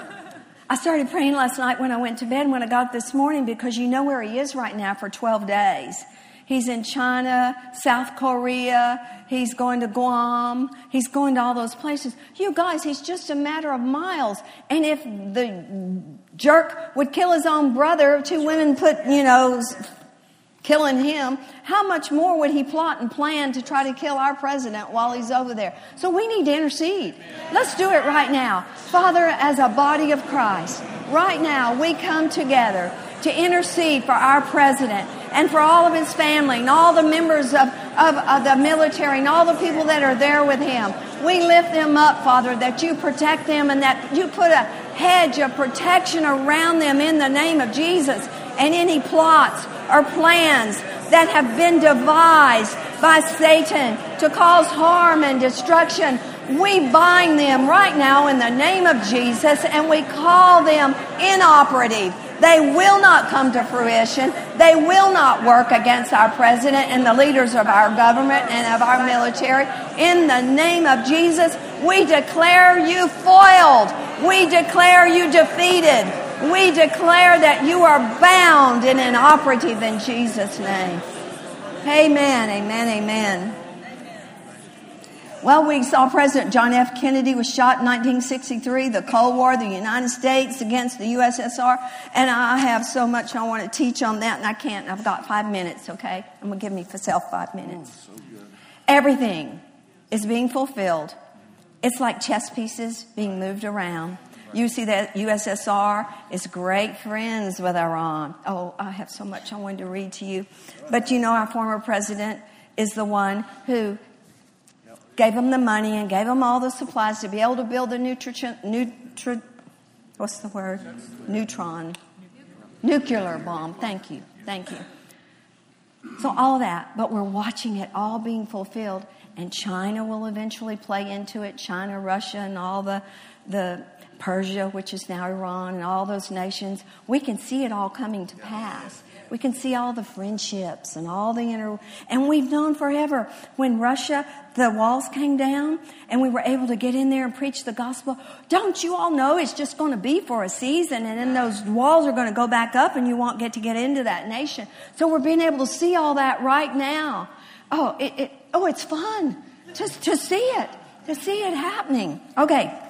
I started praying last night when I went to bed, when I got this morning, because you know where he is right now for 12 days. He's in China, South Korea. He's going to Guam. He's going to all those places. You guys, he's just a matter of miles. And if the jerk would kill his own brother, two women put, you know, killing him, how much more would he plot and plan to try to kill our president while he's over there? So we need to intercede. Let's do it right now. Father, as a body of Christ, right now we come together to intercede for our president and for all of his family and all the members of, of, of, the military and all the people that are there with him. We lift them up, Father, that you protect them and that you put a hedge of protection around them in the name of Jesus and any plots or plans that have been devised by Satan to cause harm and destruction. We bind them right now in the name of Jesus and we call them inoperative. They will not come to fruition. They will not work against our president and the leaders of our government and of our military. In the name of Jesus, we declare you foiled. We declare you defeated. We declare that you are bound and inoperative in Jesus' name. Amen, amen, amen. Well, we saw President John F. Kennedy was shot in 1963, the Cold War, the United States against the USSR, and I have so much I want to teach on that, and I can't. I've got five minutes, okay? I'm going to give myself five minutes. Oh, so Everything is being fulfilled. It's like chess pieces being moved around. You see that USSR is great friends with Iran. Oh, I have so much I wanted to read to you. But you know, our former president is the one who gave them the money and gave them all the supplies to be able to build the nutrition, nutri, what's the word? Neutron. Nuclear bomb. Thank you. Thank you. So all that, but we're watching it all being fulfilled and China will eventually play into it. China, Russia, and all the, the Persia, which is now Iran, and all those nations, we can see it all coming to pass. We can see all the friendships and all the inner, and we've known forever when Russia, the walls came down and we were able to get in there and preach the gospel. Don't you all know it's just going to be for a season and then those walls are going to go back up and you won't get to get into that nation. So we're being able to see all that right now. Oh, it, it oh, it's fun to, to see it, to see it happening. Okay.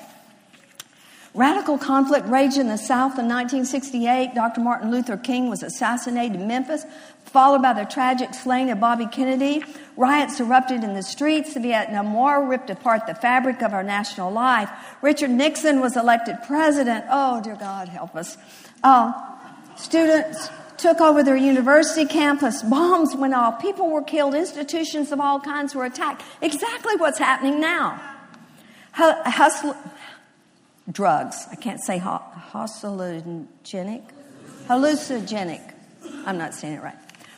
Radical conflict raged in the South in 1968. Dr. Martin Luther King was assassinated in Memphis, followed by the tragic slaying of Bobby Kennedy. Riots erupted in the streets. The Vietnam War ripped apart the fabric of our national life. Richard Nixon was elected president. Oh, dear God, help us. Uh, students took over their university campus. Bombs went off. People were killed. Institutions of all kinds were attacked. Exactly what's happening now. Hustle, drugs. I can't say hallucinogenic. Hallucinogenic. I'm not saying it right.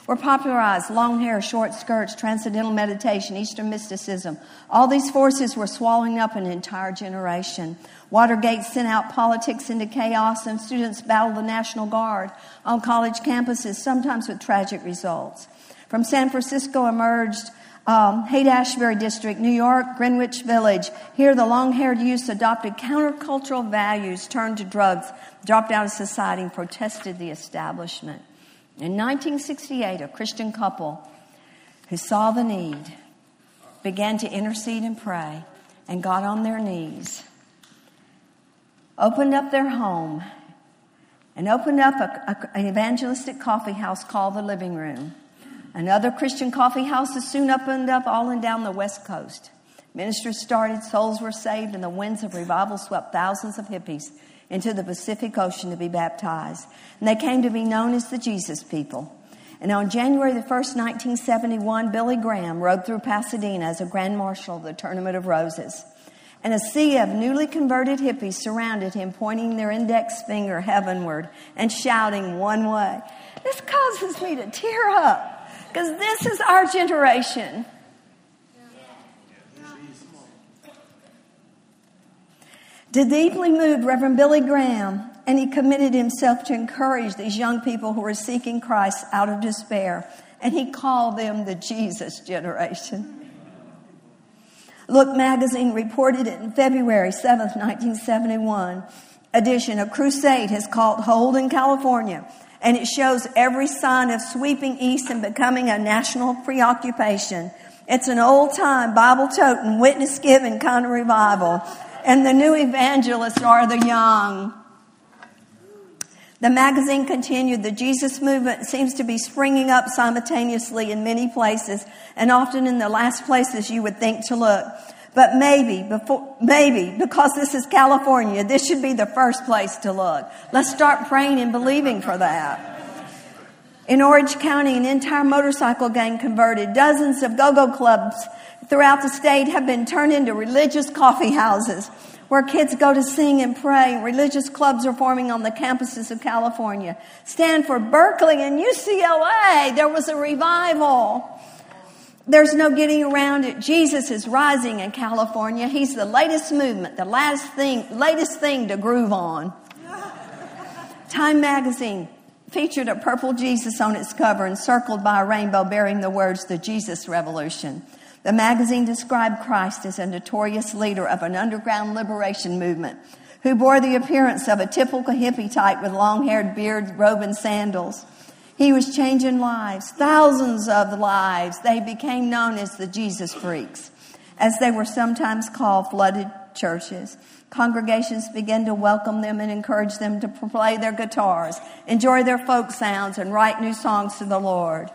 Were popularized long hair, short skirts, transcendental meditation, Eastern mysticism. All these forces were swallowing up an entire generation. Watergate sent out politics into chaos, and students battled the National Guard on college campuses, sometimes with tragic results. From San Francisco emerged um, Haight-Ashbury District, New York, Greenwich Village. Here, the long-haired youth adopted countercultural values, turned to drugs, dropped out of society, and protested the establishment. In 1968, a Christian couple who saw the need began to intercede and pray and got on their knees, opened up their home, and opened up a, a, an evangelistic coffee house called the Living Room. Another Christian coffee house is soon opened up all and down the West Coast. Ministries started, souls were saved, and the winds of revival swept thousands of hippies into the Pacific Ocean to be baptized. And they came to be known as the Jesus people. And on January the 1st, 1971, Billy Graham rode through Pasadena as a Grand Marshal of the Tournament of Roses. And a sea of newly converted hippies surrounded him, pointing their index finger heavenward and shouting one way. This causes me to tear up. Because this is our generation. The deeply moved Reverend Billy Graham, and he committed himself to encourage these young people who were seeking Christ out of despair. And he called them the Jesus generation. Look magazine reported it in February 7th, 1971 edition. A crusade has caught hold in California and it shows every sign of sweeping east and becoming a national preoccupation. It's an old time Bible toting, witness giving kind of revival. And the new evangelists are the young. The magazine continued, the Jesus movement seems to be springing up simultaneously in many places and often in the last places you would think to look. But maybe, before, maybe, because this is California, this should be the first place to look. Let's start praying and believing for that. In Orange County, an entire motorcycle gang converted. Dozens of go-go clubs throughout the state have been turned into religious coffee houses where kids go to sing and pray. Religious clubs are forming on the campuses of California. Stanford, Berkeley, and UCLA, there was a revival. There's no getting around it. Jesus is rising in California. He's the latest movement, the latest thing, latest thing to groove on. Time magazine featured a purple Jesus on its cover encircled by a rainbow bearing the words, the Jesus Revolution. The magazine described Christ as a notorious leader of an underground liberation movement who bore the appearance of a typical hippie type with long haired beard, robe, and sandals. He was changing lives, thousands of lives. They became known as the Jesus freaks, as they were sometimes called flooded churches. Congregations began to welcome them and encourage them to play their guitars, enjoy their folk sounds, and write new songs to the Lord.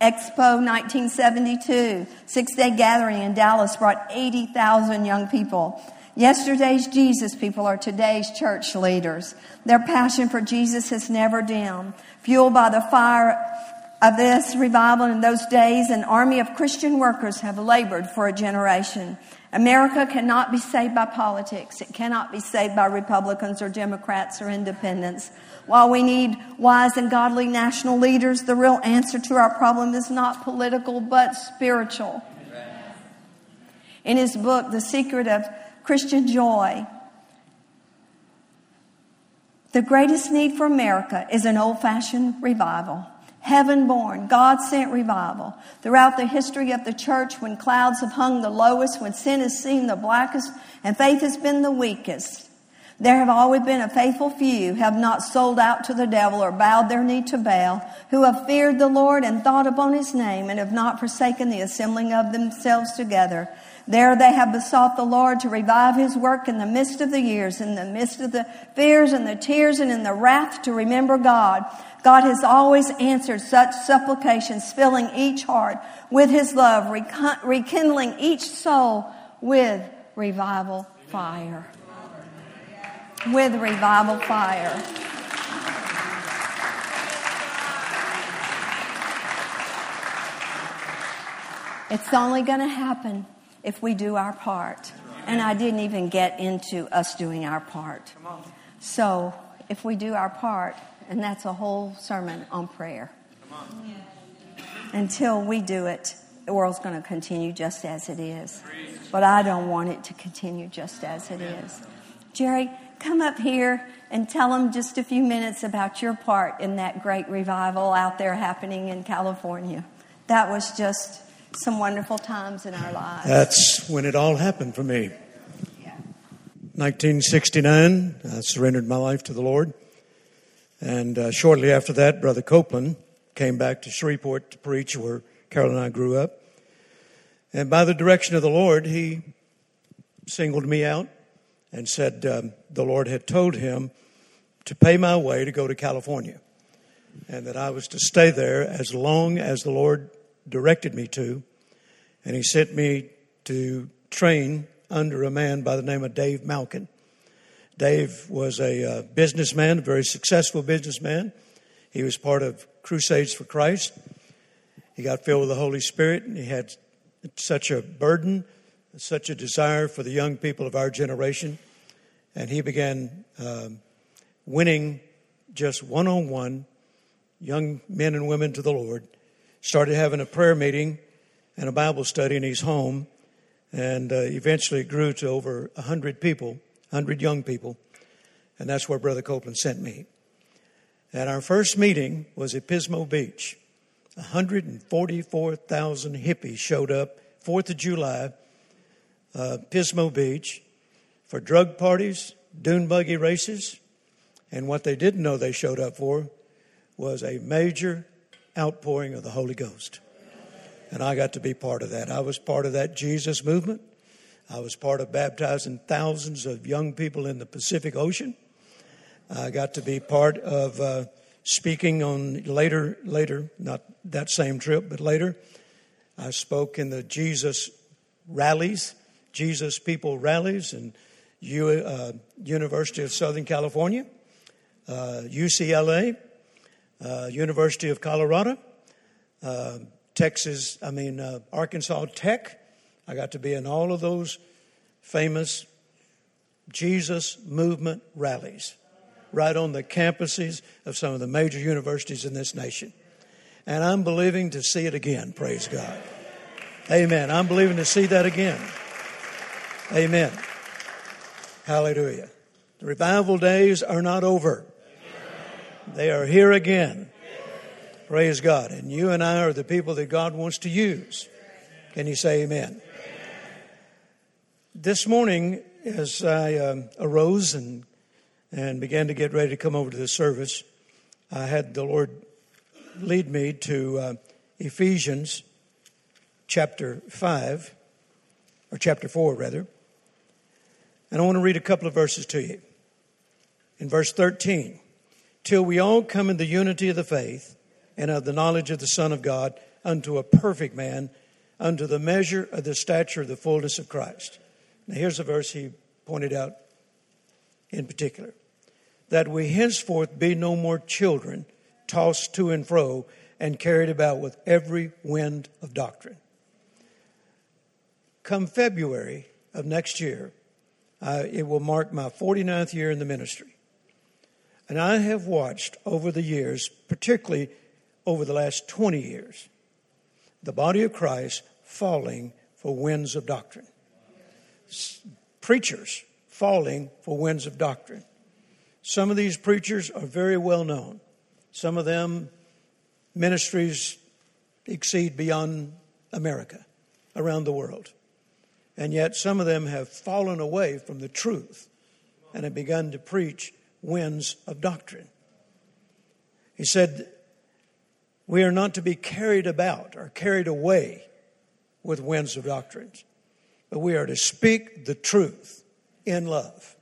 Explo 1972, six day gathering in Dallas brought 80,000 young people. Yesterday's Jesus people are today's church leaders. Their passion for Jesus has never dimmed. Fueled by the fire of this revival in those days, an army of Christian workers have labored for a generation. America cannot be saved by politics. It cannot be saved by Republicans or Democrats or independents. While we need wise and godly national leaders, the real answer to our problem is not political but spiritual. In his book, The Secret of Christian Joy, the greatest need for America is an old fashioned revival. heaven born, God sent revival. Throughout the history of the church, when clouds have hung the lowest, when sin has seemed the blackest, and faith has been the weakest, there have always been a faithful few who have not sold out to the devil or bowed their knee to Baal, who have feared the Lord and thought upon his name and have not forsaken the assembling of themselves together. There they have besought the Lord to revive his work in the midst of the years, in the midst of the fears and the tears and in the wrath to remember God. God has always answered such supplications, filling each heart with his love, rekindling each soul with revival fire with revival fire. It's only going to happen if we do our part. And I didn't even get into us doing our part. So, if we do our part, and that's a whole sermon on prayer. Until we do it, the world's going to continue just as it is. But I don't want it to continue just as it is. Jerry, come up here and tell them just a few minutes about your part in that great revival out there happening in California. That was just some wonderful times in our lives. That's when it all happened for me. Yeah. 1969, I surrendered my life to the Lord. And uh, shortly after that, Brother Copeland came back to Shreveport to preach where Carol and I grew up. And by the direction of the Lord, he singled me out and said um, the Lord had told him to pay my way to go to California and that I was to stay there as long as the Lord directed me to. And he sent me to train under a man by the name of Dave Malkin. Dave was a uh, businessman, a very successful businessman. He was part of Crusades for Christ. He got filled with the Holy Spirit and he had such a burden such a desire for the young people of our generation. And he began um, winning just one on one young men and women to the Lord. Started having a prayer meeting and a Bible study in his home. And uh, eventually it grew to over 100 people, 100 young people. And that's where Brother Copeland sent me. And our first meeting was at Pismo Beach. 144,000 hippies showed up, 4th of July, uh, Pismo Beach for drug parties, dune buggy races, and what they didn't know they showed up for was a major outpouring of the Holy Ghost. And I got to be part of that. I was part of that Jesus movement. I was part of baptizing thousands of young people in the Pacific Ocean. I got to be part of uh, speaking on later, later, not that same trip, but later. I spoke in the Jesus rallies Jesus People rallies and U, uh, University of Southern California, uh, UCLA, uh, University of Colorado, uh, Texas, I mean, uh, Arkansas Tech. I got to be in all of those famous Jesus movement rallies right on the campuses of some of the major universities in this nation. And I'm believing to see it again, praise God. Amen. I'm believing to see that again. Amen. Hallelujah. The revival days are not over. They are here again. Praise God. And you and I are the people that God wants to use. Can you say amen? This morning, as I um, arose and, and began to get ready to come over to the service, I had the Lord lead me to uh, Ephesians chapter 5, or chapter 4, rather. And I want to read a couple of verses to you. In verse 13, till we all come in the unity of the faith and of the knowledge of the Son of God unto a perfect man, unto the measure of the stature of the fullness of Christ. Now, here's a verse he pointed out in particular that we henceforth be no more children, tossed to and fro, and carried about with every wind of doctrine. Come February of next year, uh, it will mark my 49th year in the ministry. And I have watched over the years, particularly over the last 20 years, the body of Christ falling for winds of doctrine. Preachers falling for winds of doctrine. Some of these preachers are very well known. Some of them ministries exceed beyond America, around the world. And yet some of them have fallen away from the truth and have begun to preach winds of doctrine. He said, We are not to be carried about or carried away with winds of doctrines, but we are to speak the truth in love.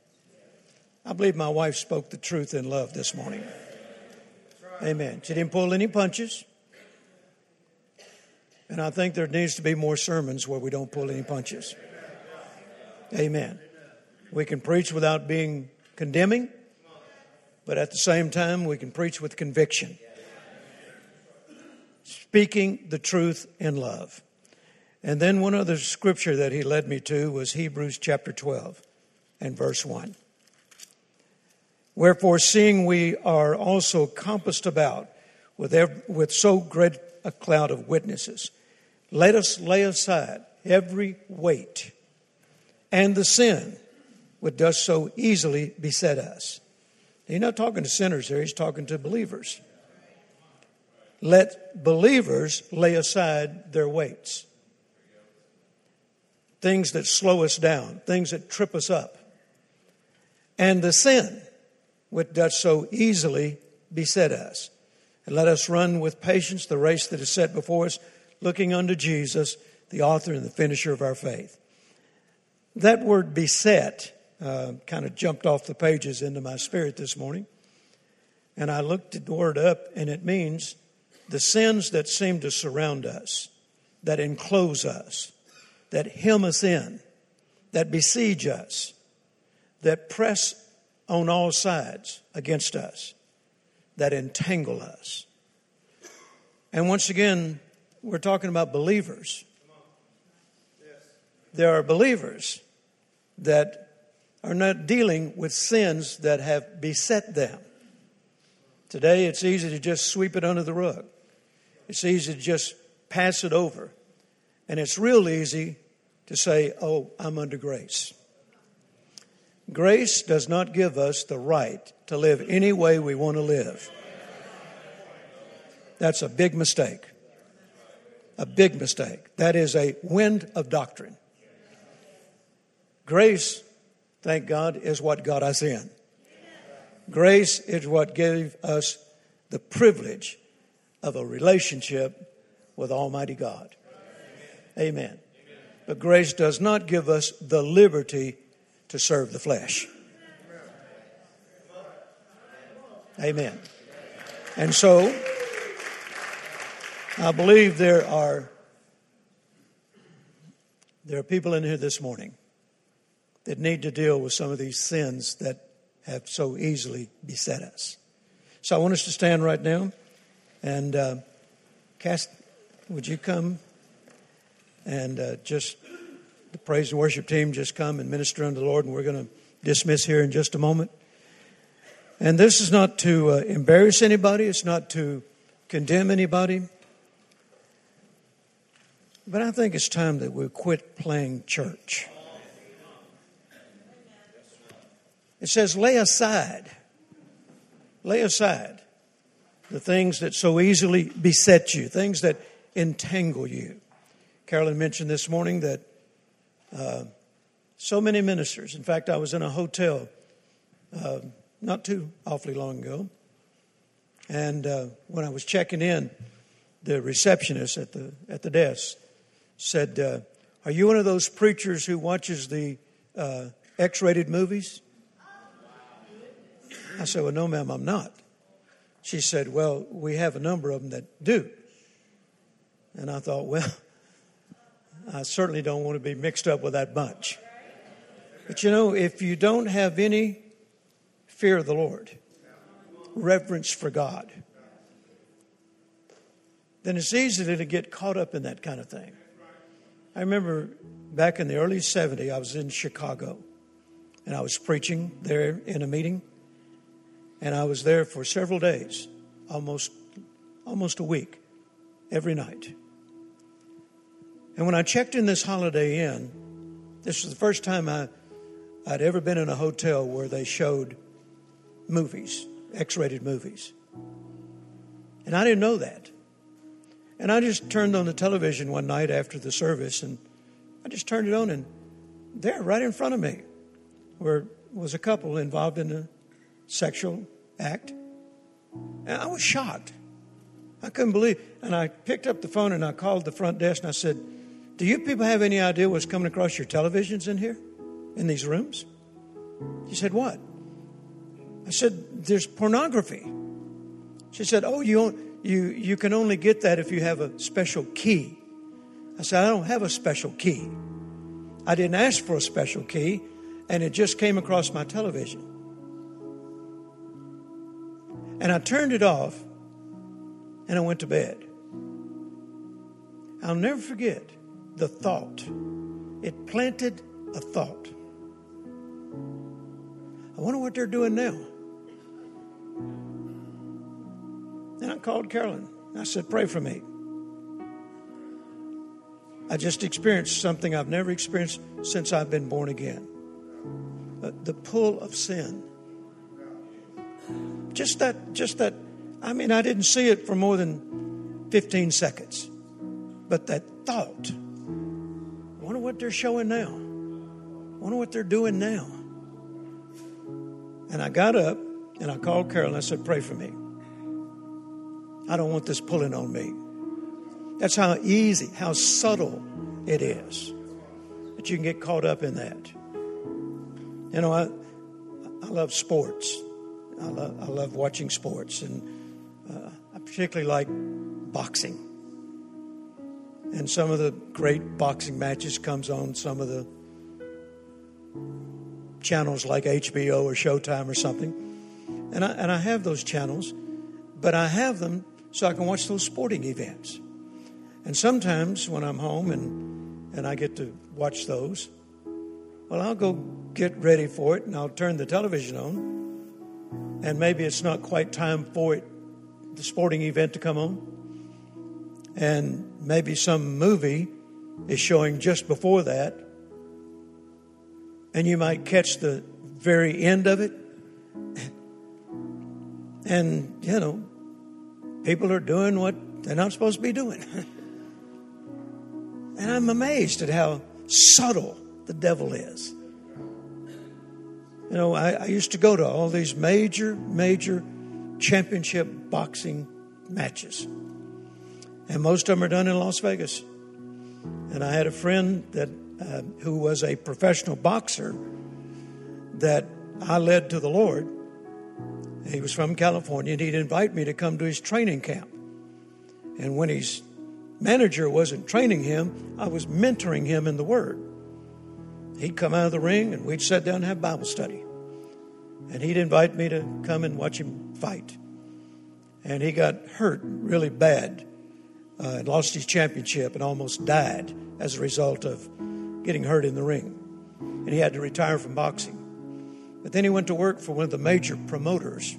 I believe my wife spoke the truth in love this morning. Amen. She didn't pull any punches. And I think there needs to be more sermons where we don't pull any punches. Amen. We can preach without being condemning, but at the same time, we can preach with conviction. Speaking the truth in love. And then one other scripture that he led me to was Hebrews chapter 12 and verse 1. Wherefore, seeing we are also compassed about with, every, with so great a cloud of witnesses, let us lay aside every weight and the sin which does so easily beset us. He's not talking to sinners here, he's talking to believers. Let believers lay aside their weights. Things that slow us down, things that trip us up. And the sin which does so easily beset us. And let us run with patience the race that is set before us, looking unto Jesus, the author and the finisher of our faith. That word beset uh, kind of jumped off the pages into my spirit this morning. And I looked the word up, and it means the sins that seem to surround us, that enclose us, that hem us in, that besiege us, that press on all sides against us that entangle us. And once again, we're talking about believers. There are believers that are not dealing with sins that have beset them. Today, it's easy to just sweep it under the rug. It's easy to just pass it over. And it's real easy to say, oh, I'm under grace. Grace does not give us the right to live any way we want to live. That's a big mistake. A big mistake. That is a wind of doctrine. Grace, thank God, is what got us in. Grace is what gave us the privilege of a relationship with Almighty God. Amen. But grace does not give us the liberty to serve the flesh. Amen. And so, I believe there are there are people in here this morning that need to deal with some of these sins that have so easily beset us. So I want us to stand right now and uh, cast. Would you come and uh, just the praise and worship team just come and minister unto the Lord, and we're going to dismiss here in just a moment. And this is not to uh, embarrass anybody, it's not to condemn anybody. But I think it's time that we quit playing church. It says, lay aside, lay aside the things that so easily beset you, things that entangle you. Carolyn mentioned this morning that uh, so many ministers. In fact, I was in a hotel uh, not too awfully long ago, and uh, when I was checking in, the receptionist at the at the desk said, uh, "Are you one of those preachers who watches the uh, X-rated movies?" I said, "Well, no, ma'am, I'm not." She said, "Well, we have a number of them that do." And I thought, well. I certainly don't want to be mixed up with that bunch. But you know, if you don't have any fear of the Lord, reverence for God, then it's easy to get caught up in that kind of thing. I remember back in the early 70s, I was in Chicago and I was preaching there in a meeting. And I was there for several days, almost, almost a week, every night. And when I checked in this Holiday Inn, this was the first time I, I'd ever been in a hotel where they showed movies, X rated movies. And I didn't know that. And I just turned on the television one night after the service, and I just turned it on, and there, right in front of me, were, was a couple involved in a sexual act. And I was shocked. I couldn't believe. And I picked up the phone and I called the front desk and I said, "Do you people have any idea what's coming across your televisions in here, in these rooms?" She said, "What?" I said, "There's pornography." She said, "Oh, you you you can only get that if you have a special key." I said, "I don't have a special key. I didn't ask for a special key, and it just came across my television." And I turned it off and I went to bed. I'll never forget the thought. It planted a thought. I wonder what they're doing now. And I called Carolyn. I said, Pray for me. I just experienced something I've never experienced since I've been born again uh, the pull of sin. Just that, just that. I mean, I didn't see it for more than 15 seconds, but that thought. I wonder what they're showing now. I wonder what they're doing now. And I got up and I called Carol and I said, Pray for me. I don't want this pulling on me. That's how easy, how subtle it is that you can get caught up in that. You know, I, I love sports. I love, I love watching sports, and uh, I particularly like boxing. And some of the great boxing matches comes on some of the channels like HBO or Showtime or something. And I, and I have those channels, but I have them so I can watch those sporting events. And sometimes when I'm home and, and I get to watch those, well, I'll go get ready for it and I'll turn the television on and maybe it's not quite time for it, the sporting event to come on. And maybe some movie is showing just before that. And you might catch the very end of it. And, you know, people are doing what they're not supposed to be doing. and I'm amazed at how subtle the devil is. You know, I, I used to go to all these major, major championship boxing matches. And most of them are done in Las Vegas. And I had a friend that uh, who was a professional boxer that I led to the Lord. He was from California, and he'd invite me to come to his training camp. And when his manager wasn't training him, I was mentoring him in the Word. He'd come out of the ring and we'd sit down and have Bible study. And he'd invite me to come and watch him fight. And he got hurt really bad uh, and lost his championship and almost died as a result of getting hurt in the ring. And he had to retire from boxing. But then he went to work for one of the major promoters.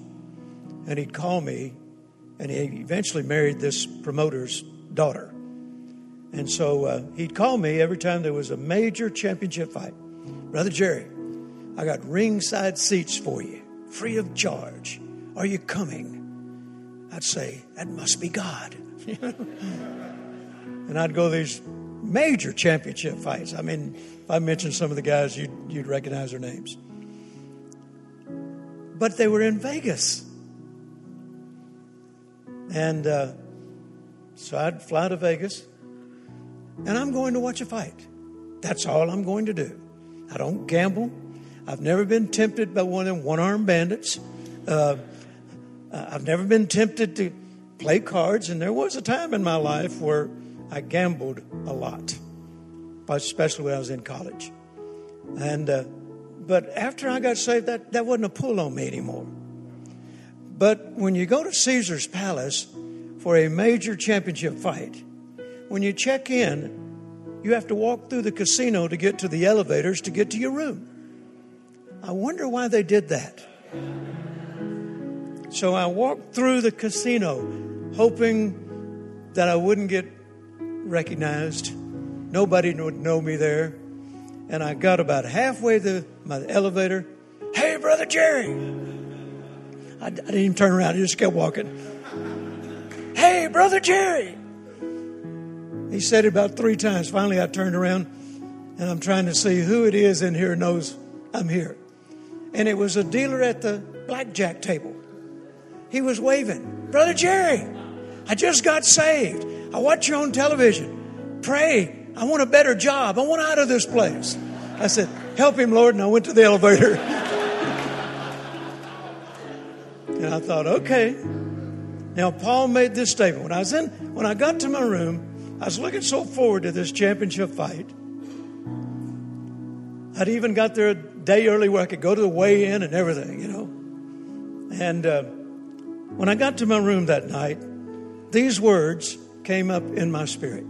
And he'd call me, and he eventually married this promoter's daughter. And so uh, he'd call me every time there was a major championship fight. Brother Jerry, I got ringside seats for you, free of charge. Are you coming? I'd say, That must be God. and I'd go these major championship fights. I mean, if I mentioned some of the guys, you'd, you'd recognize their names. But they were in Vegas. And uh, so I'd fly to Vegas and I'm going to watch a fight. That's all I'm going to do. I don't gamble. I've never been tempted by one of them one armed bandits. Uh, I've never been tempted to play cards, and there was a time in my life where I gambled a lot, especially when I was in college. And uh, but after I got saved, that, that wasn't a pull on me anymore. But when you go to Caesar's Palace for a major championship fight, when you check in, you have to walk through the casino to get to the elevators to get to your room. I wonder why they did that. So I walked through the casino hoping that I wouldn't get recognized. Nobody would know me there. And I got about halfway to my elevator. Hey, Brother Jerry. I, I didn't even turn around, I just kept walking. Hey, Brother Jerry. He said it about three times. Finally, I turned around and I'm trying to see who it is in here knows I'm here. And it was a dealer at the blackjack table. He was waving, Brother Jerry, I just got saved. I watch you on television. Pray. I want a better job. I want out of this place. I said, Help him, Lord. And I went to the elevator. and I thought, okay. Now, Paul made this statement. When I was in, when I got to my room, I was looking so forward to this championship fight. I'd even got there a day early where I could go to the weigh in and everything, you know. And uh, when I got to my room that night, these words came up in my spirit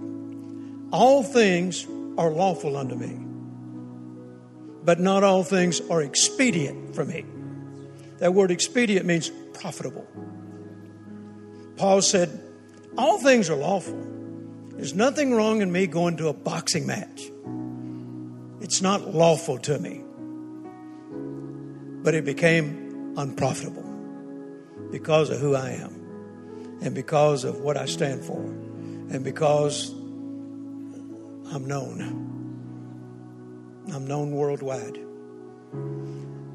All things are lawful unto me, but not all things are expedient for me. That word expedient means profitable. Paul said, All things are lawful. There's nothing wrong in me going to a boxing match. It's not lawful to me. But it became unprofitable because of who I am and because of what I stand for and because I'm known. I'm known worldwide.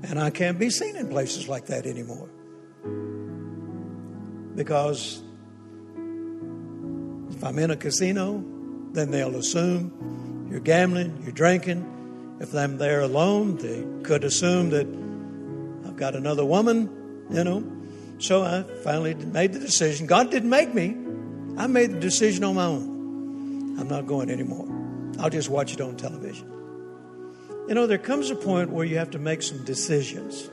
And I can't be seen in places like that anymore. Because if I'm in a casino, then they'll assume you're gambling, you're drinking. If I'm there alone, they could assume that I've got another woman, you know. So I finally made the decision. God didn't make me, I made the decision on my own. I'm not going anymore. I'll just watch it on television. You know, there comes a point where you have to make some decisions.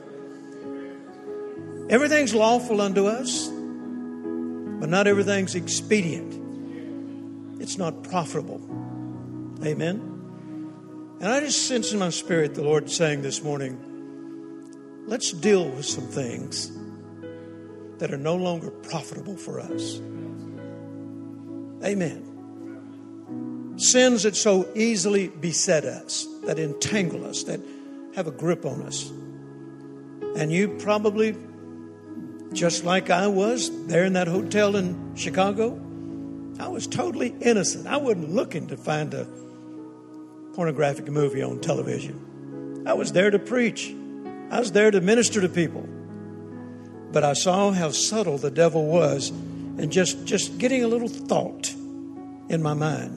Everything's lawful unto us, but not everything's expedient. It's not profitable. Amen. And I just sense in my spirit the Lord saying this morning, let's deal with some things that are no longer profitable for us. Amen. Sins that so easily beset us, that entangle us, that have a grip on us. And you probably, just like I was there in that hotel in Chicago, I was totally innocent. I wasn't looking to find a pornographic movie on television. I was there to preach, I was there to minister to people. But I saw how subtle the devil was and just, just getting a little thought in my mind.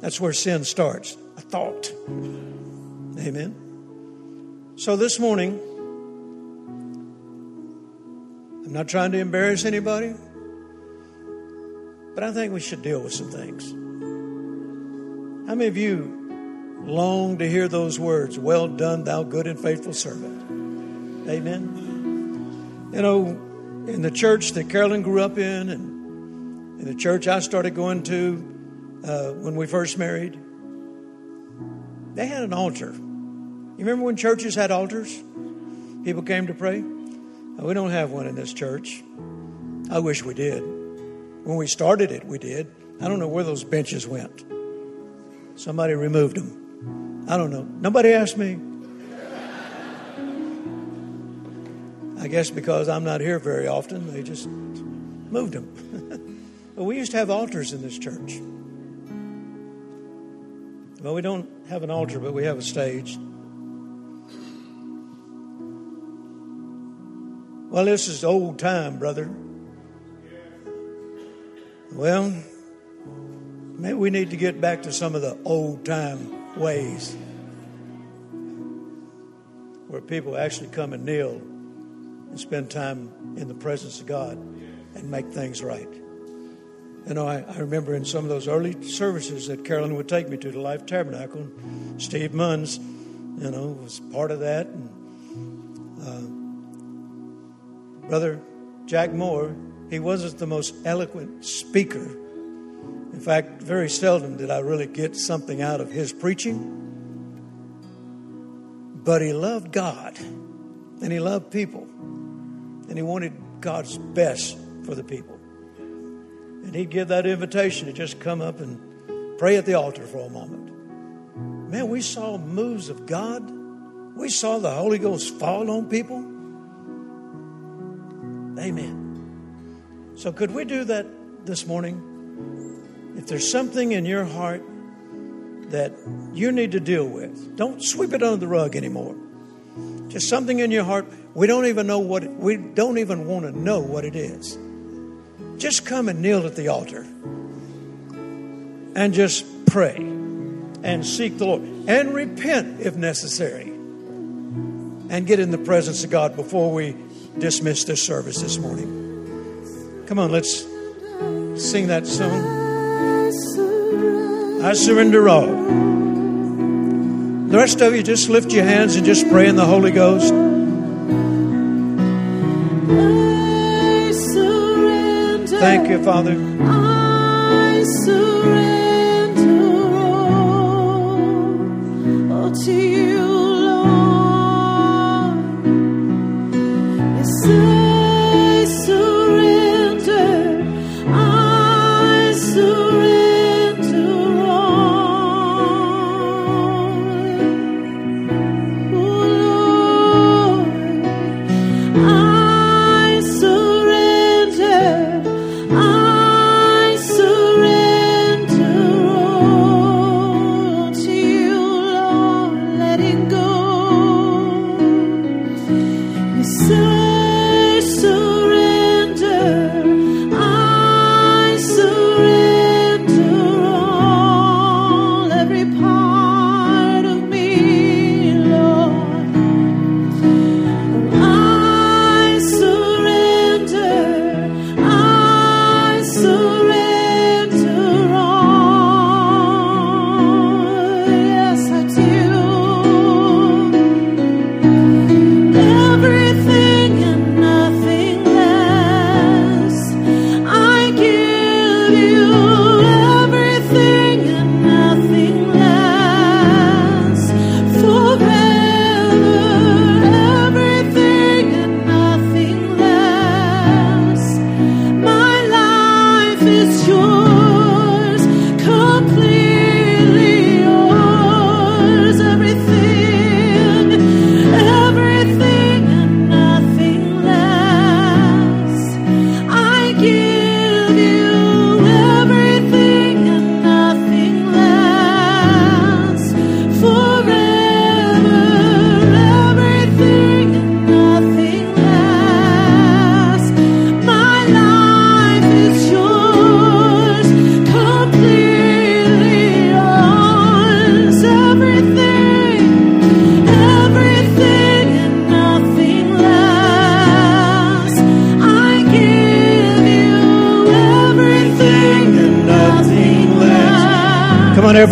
That's where sin starts a thought. Amen. So this morning, I'm not trying to embarrass anybody, but I think we should deal with some things. How many of you long to hear those words, Well done, thou good and faithful servant? Amen. You know, in the church that Carolyn grew up in, and in the church I started going to uh, when we first married, they had an altar. You remember when churches had altars? People came to pray. We don't have one in this church. I wish we did. When we started it, we did. I don't know where those benches went. Somebody removed them. I don't know. Nobody asked me. I guess because I'm not here very often, they just moved them. but we used to have altars in this church. Well, we don't have an altar, but we have a stage. Well, this is old time, brother. Well, maybe we need to get back to some of the old time ways where people actually come and kneel and spend time in the presence of God and make things right. You know, I, I remember in some of those early services that Carolyn would take me to the Life Tabernacle. Steve Munns, you know, was part of that. And, uh, Brother Jack Moore, he wasn't the most eloquent speaker. In fact, very seldom did I really get something out of his preaching. But he loved God and he loved people and he wanted God's best for the people. And he'd give that invitation to just come up and pray at the altar for a moment. Man, we saw moves of God. We saw the Holy Ghost fall on people. Amen. So, could we do that this morning? If there's something in your heart that you need to deal with, don't sweep it under the rug anymore. Just something in your heart, we don't even know what, we don't even want to know what it is. Just come and kneel at the altar and just pray and seek the Lord and repent if necessary and get in the presence of God before we dismiss this service this morning. Come on, let's sing that song. I surrender all. The rest of you just lift your hands and just pray in the Holy Ghost. Thank you, Father. I surrender all to you,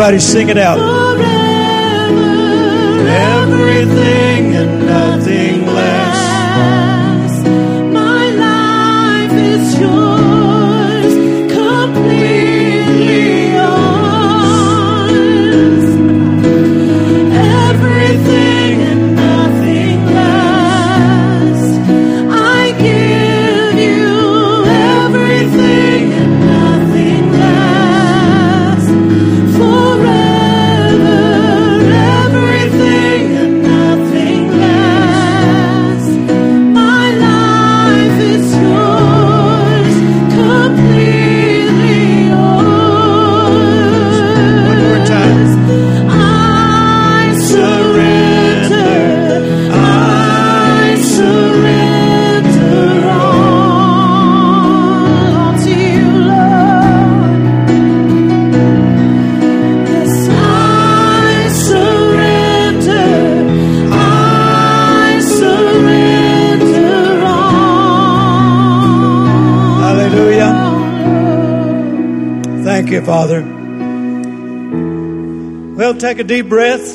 everybody, sing it out. Father. Well, take a deep breath.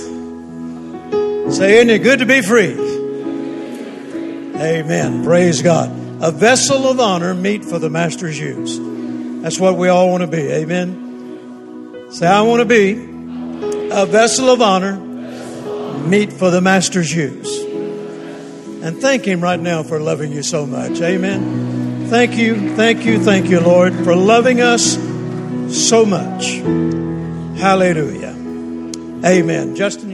Say, Isn't it good to be free? Amen. Praise God. A vessel of honor meet for the Master's use. That's what we all want to be. Amen. Say, I want to be a vessel of honor meet for the Master's use. And thank Him right now for loving you so much. Amen. Thank you, thank you, thank you, Lord, for loving us so much. Hallelujah. Amen. Justin,